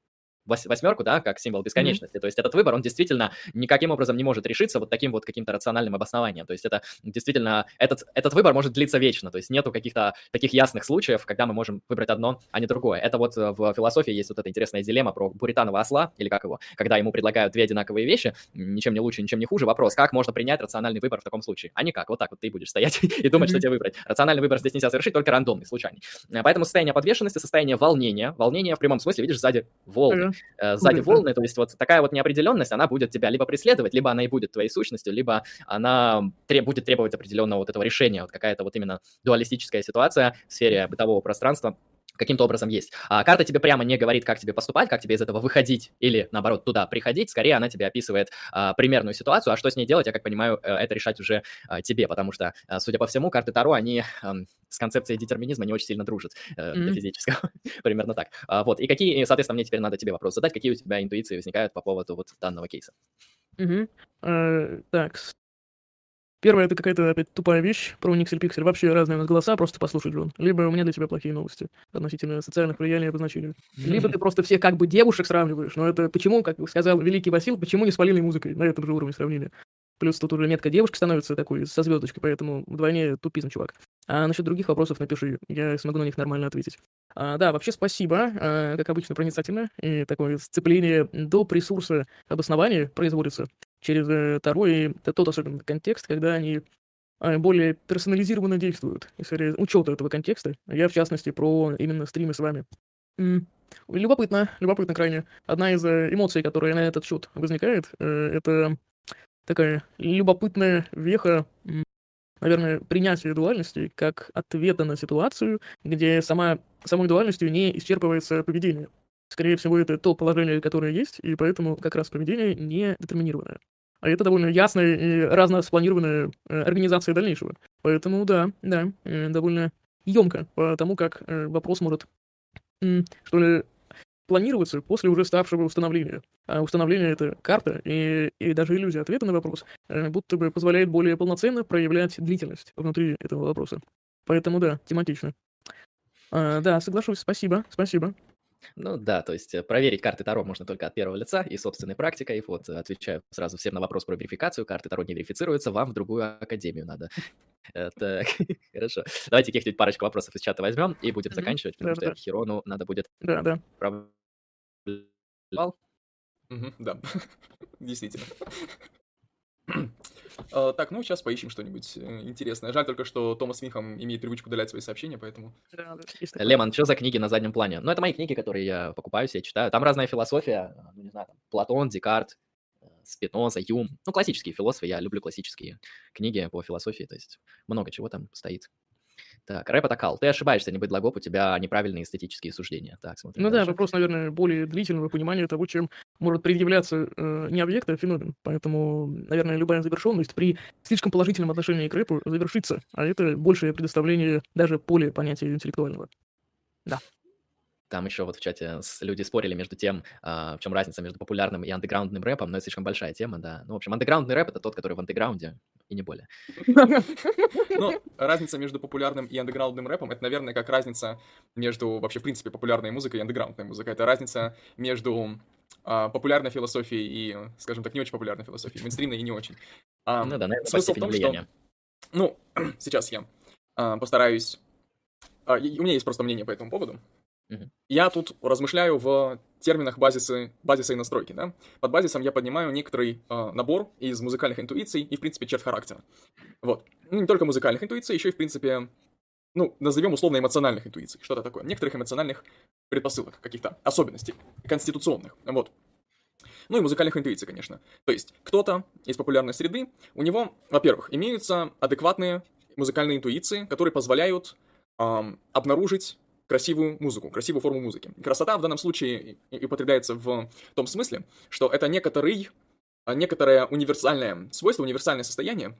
восьмерку, да, как символ бесконечности. Mm-hmm. То есть этот выбор, он действительно никаким образом не может решиться вот таким вот каким-то рациональным обоснованием. То есть это действительно, этот, этот выбор может длиться вечно. То есть нету каких-то таких ясных случаев, когда мы можем выбрать одно, а не другое. Это вот э, в философии есть вот эта интересная дилемма про буританова осла, или как его, когда ему предлагают две одинаковые вещи, ничем не лучше, ничем не хуже. Вопрос, как можно принять рациональный выбор в таком случае? А никак, вот так вот ты будешь стоять и думать, mm-hmm. что тебе выбрать. Рациональный выбор здесь нельзя совершить, только рандомный, случайный. Поэтому состояние подвешенности, состояние волнения, волнение в прямом смысле, видишь, сзади волны. Mm-hmm. Сзади mm-hmm волны, то есть вот такая вот неопределенность, она будет тебя либо преследовать, либо она и будет твоей сущностью, либо она треб, будет требовать определенного вот этого решения, вот какая-то вот именно дуалистическая ситуация в сфере бытового пространства, каким-то образом есть. А карта тебе прямо не говорит, как тебе поступать, как тебе из этого выходить или, наоборот, туда приходить. Скорее, она тебе описывает а, примерную ситуацию, а что с ней делать, я как понимаю, э, это решать уже а, тебе, потому что, а, судя по всему, карты Таро, они а, с концепцией детерминизма не очень сильно дружат а, mm-hmm. физического. Примерно так. А, вот, и какие, соответственно, мне теперь надо тебе вопрос задать, какие у тебя интуиции возникают по поводу вот данного кейса? Mm-hmm. Uh, так, Первое, это какая-то опять тупая вещь про Никсель Пиксель. Вообще разные у нас голоса, просто послушай, Джон. Либо у меня для тебя плохие новости относительно социальных влияний и обозначения. Либо ты просто всех как бы девушек сравниваешь. Но это почему, как сказал великий Васил, почему не с Полиной музыкой на этом же уровне сравнения? Плюс тут уже метка девушки становится такой со звездочкой, поэтому вдвойне тупизм, чувак. А насчет других вопросов напиши, я смогу на них нормально ответить. А, да, вообще спасибо, а, как обычно, проницательно. И такое сцепление до ресурса обоснования производится через э, это тот особенный контекст, когда они а, более персонализированно действуют, из учета этого контекста. Я, в частности, про именно стримы с вами. Любопытно, любопытно крайне. Одна из э, эмоций, которая на этот счет возникает, э, это такая любопытная веха, наверное, принятия дуальности как ответа на ситуацию, где сама, самой дуальностью не исчерпывается поведение. Скорее всего, это то положение, которое есть, и поэтому как раз поведение не детерминированное. А это довольно ясная и разно спланированная э, организация дальнейшего. Поэтому да, да, э, довольно емко по тому, как э, вопрос может, что ли, планироваться после уже ставшего установления. А установление — это карта и, и даже иллюзия ответа на вопрос, будто бы позволяет более полноценно проявлять длительность внутри этого вопроса. Поэтому да, тематично. А, да, соглашусь, спасибо, спасибо. Ну да, то есть э, проверить карты Таро можно только от первого лица и собственной практикой. Вот э, отвечаю сразу всем на вопрос про верификацию. Карты Таро не верифицируются, вам в другую академию надо. Так, хорошо. Давайте каких-нибудь парочку вопросов из чата возьмем и будем заканчивать, потому что Хирону надо будет... Да, да. Да, действительно. Uh, так, ну сейчас поищем что-нибудь э, интересное. Жаль только, что Томас Михам имеет привычку удалять свои сообщения, поэтому... Лемон, что за книги на заднем плане? Ну, это мои книги, которые я покупаю, я читаю. Там разная философия, ну, не знаю, там, Платон, Декарт, э, Спиноза, Юм. Ну, классические философы, я люблю классические книги по философии, то есть много чего там стоит. Так, рэп атакал. Ты ошибаешься, не быть логоп, у тебя неправильные эстетические суждения. Так, смотрим Ну дальше. да, вопрос, наверное, более длительного понимания того, чем может предъявляться э, не объект, а феномен. Поэтому, наверное, любая завершенность при слишком положительном отношении к рэпу завершится, а это большее предоставление даже поля понятия интеллектуального. Да. Там еще вот в чате люди спорили между тем, а, в чем разница между популярным и андеграундным рэпом, но это слишком большая тема, да. Ну, в общем, андеграундный рэп — это тот, который в андеграунде, и не более. Ну, разница между популярным и андеграундным рэпом — это, наверное, как разница между, вообще, в принципе, популярной музыкой и андеграундной музыкой. Это разница между а, популярной философией и, скажем так, не очень популярной философией, мейнстримной и не очень. Ну да, наверное, смысл в том, что... Ну, сейчас я а, постараюсь... У меня есть просто мнение по этому поводу. Я тут размышляю в терминах базисы, базиса и настройки. Да? Под базисом я поднимаю некоторый э, набор из музыкальных интуиций и, в принципе, черт характера. Вот. Ну, не только музыкальных интуиций, еще и, в принципе, ну, назовем условно эмоциональных интуиций, что-то такое. Некоторых эмоциональных предпосылок, каких-то особенностей, конституционных. Вот. Ну и музыкальных интуиций, конечно. То есть кто-то из популярной среды, у него, во-первых, имеются адекватные музыкальные интуиции, которые позволяют эм, обнаружить красивую музыку, красивую форму музыки. Красота в данном случае употребляется в том смысле, что это некоторый, а, некоторое универсальное свойство, универсальное состояние,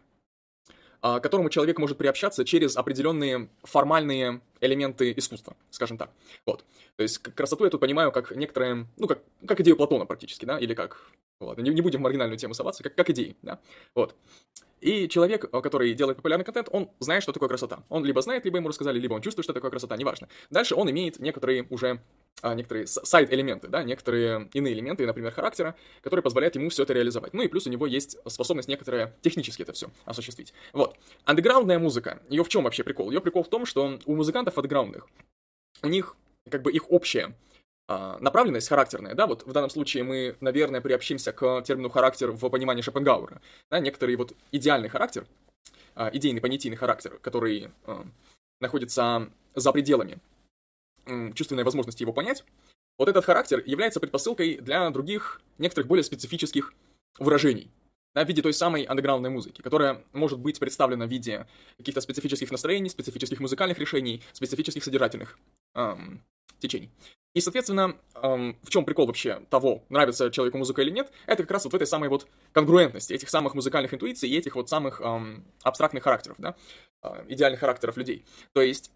а, к которому человек может приобщаться через определенные формальные элементы искусства, скажем так. Вот. То есть красоту я тут понимаю как некоторые, ну, как, как идею Платона практически, да, или как, ладно, не, не будем в маргинальную тему соваться, как, как идеи, да, вот. И человек, э, который делает популярный контент, он знает, что такое красота. Он либо знает, либо ему рассказали, либо он чувствует, что такое красота, неважно. Дальше он имеет некоторые уже а, некоторые сайт-элементы, да, некоторые иные элементы, например, характера, которые позволяют ему все это реализовать. Ну и плюс у него есть способность некоторая технически это все осуществить. Вот. Андеграундная музыка, ее в чем вообще прикол? Ее прикол в том, что у музыкантов андеграундных, у них как бы их общее а, направленность характерная, да, вот в данном случае мы, наверное, приобщимся к термину характер в понимании Шопенгауэра, да, некоторый вот идеальный характер, а, идейный понятийный характер, который а, находится за пределами чувственной возможности его понять, вот этот характер является предпосылкой для других, некоторых более специфических выражений, да, в виде той самой андеграундной музыки, которая может быть представлена в виде каких-то специфических настроений, специфических музыкальных решений, специфических содержательных эм, течений. И, соответственно, эм, в чем прикол вообще того, нравится человеку музыка или нет, это как раз вот в этой самой вот конгруентности, этих самых музыкальных интуиций и этих вот самых эм, абстрактных характеров, да, э, идеальных характеров людей. То есть,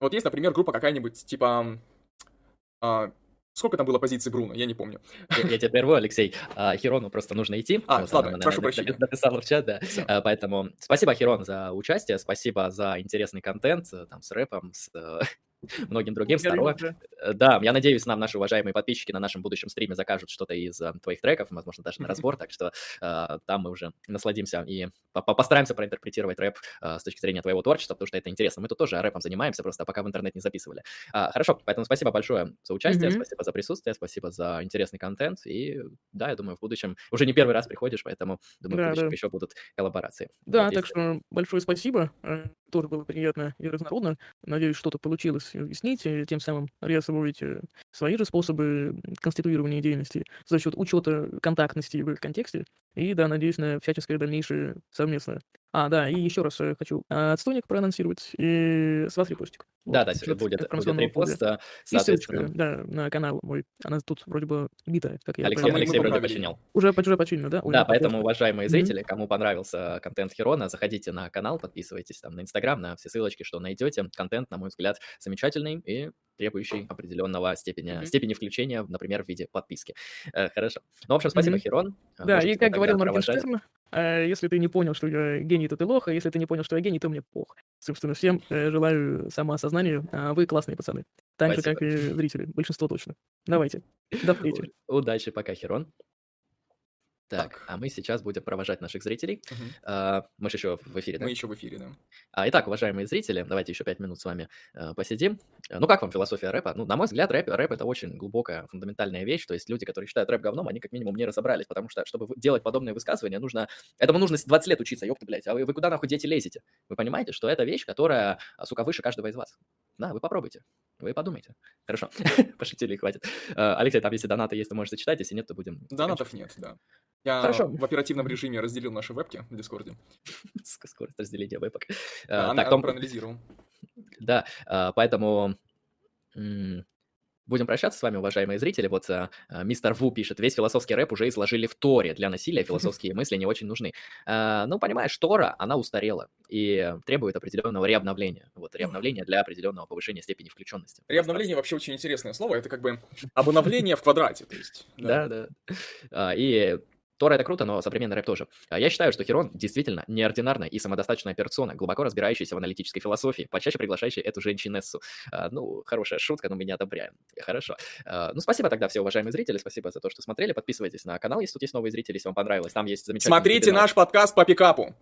вот есть, например, группа какая-нибудь, типа, э, Сколько там было позиций Бруно, я не помню. Я, я тебя прерву, Алексей. А, Хирону просто нужно идти. А, ладно, она, прошу прощения. Написала в чат, да. Все. А, поэтому спасибо, Хирон, за участие, спасибо за интересный контент, э, там, с рэпом, с многим другим. Второе, э, да, я надеюсь, нам наши уважаемые подписчики на нашем будущем стриме закажут что-то из э, твоих треков, возможно, даже на разбор, так что э, там мы уже насладимся и постараемся проинтерпретировать рэп э, с точки зрения твоего творчества, потому что это интересно. Мы тут тоже рэпом занимаемся, просто пока в интернет не записывали. А, хорошо, поэтому спасибо большое за участие, mm-hmm. спасибо за присутствие, спасибо за интересный контент, и да, я думаю, в будущем уже не первый раз приходишь, поэтому думаю, да, в будущем да. еще будут коллаборации. Да, Надеюсь, так что большое спасибо, тоже было приятно и разнородно. Надеюсь, что-то получилось объяснить, и тем самым реосвоить свои же способы конституирования деятельности за счет учета контактности в их контексте. И да, надеюсь на всяческое дальнейшее совместное. А, да, и еще раз э, хочу а, отстойник проанонсировать и с вас репостик. Да, вот, да, сегодня будет, будет репост, соответственно. И ссылочка, да, на канал мой. Она тут вроде бы бита, как я Алексей, Алексей вроде починил. Уже, уже починил, да? Да, поэтому, уважаемые зрители, кому понравился контент Херона, заходите на канал, подписывайтесь там на Инстаграм, на все ссылочки, что найдете. Контент, на мой взгляд, замечательный и требующий определенного степени, mm-hmm. степени включения, например, в виде подписки. Э, хорошо. Ну, в общем, спасибо, mm-hmm. Херон. Да, Можете и как говорил Моргенштерн, э, если ты не понял, что я гений, то ты лох, а если ты не понял, что я гений, то мне пох. Собственно, всем э, желаю самоосознания, а вы классные пацаны. Так спасибо. же, как и зрители, большинство точно. Давайте, до встречи. Удачи, пока, Херон. Так, так, а мы сейчас будем провожать наших зрителей. Угу. А, мы же еще в эфире, да? Мы еще в эфире, да. А, итак, уважаемые зрители, давайте еще пять минут с вами а, посидим. Ну, как вам философия рэпа? Ну, на мой взгляд, рэп, рэп — это очень глубокая, фундаментальная вещь. То есть люди, которые считают рэп говном, они как минимум не разобрались, потому что, чтобы делать подобные высказывания, нужно... Этому нужно 20 лет учиться, ёпта, блядь. А вы, вы куда нахуй дети лезете? Вы понимаете, что это вещь, которая, сука, выше каждого из вас? Да, вы попробуйте. Вы подумайте. Хорошо. Пошутили, хватит. Алексей, там если донаты есть, то можешь зачитать, если нет, то будем... Донатов нет, да. Я Хорошо. в оперативном режиме разделил наши вебки в Дискорде. Скорость разделения вебок. Да, так, Том... проанализировал. Да, а, поэтому Будем прощаться с вами, уважаемые зрители. Вот а, а, мистер Ву пишет, весь философский рэп уже изложили в Торе. Для насилия философские мысли не очень нужны. А, ну, понимаешь, Тора, она устарела и требует определенного реобновления. Вот, реобновления для определенного повышения степени включенности. Реобновление вообще очень интересное слово. Это как бы обновление в квадрате. Да, да. И Тора это круто, но современный рэп тоже. А я считаю, что Херон действительно неординарная и самодостаточная персона, глубоко разбирающаяся в аналитической философии, почаще приглашающая эту женщинессу. А, ну, хорошая шутка, но мы не одобряем. Хорошо. А, ну, спасибо тогда все, уважаемые зрители, спасибо за то, что смотрели. Подписывайтесь на канал, если тут есть новые зрители, если вам понравилось. Там есть замечательный Смотрите вебинар. наш подкаст по пикапу.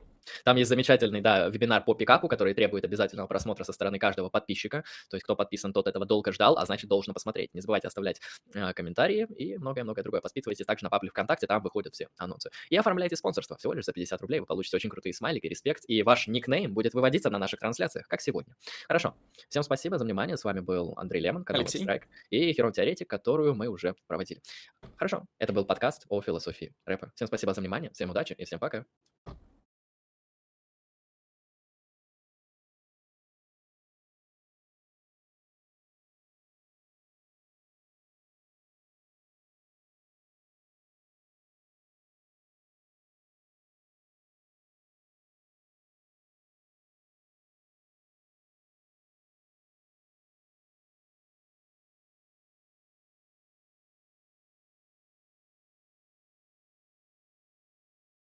Там есть замечательный, да, вебинар по пикапу, который требует обязательного просмотра со стороны каждого подписчика. То есть, кто подписан, тот этого долго ждал, а значит, должен посмотреть. Не забывайте оставлять э, комментарии и многое-многое другое. Подписывайтесь также на паблик ВКонтакте, там выходят все анонсы. И оформляйте спонсорство. Всего лишь за 50 рублей вы получите очень крутые смайлики, респект, и ваш никнейм будет выводиться на наших трансляциях, как сегодня. Хорошо. Всем спасибо за внимание. С вами был Андрей Лемон, канал Страйк, и Херон Теоретик, которую мы уже проводили. Хорошо. Это был подкаст о философии рэпа. Всем спасибо за внимание, всем удачи и всем пока.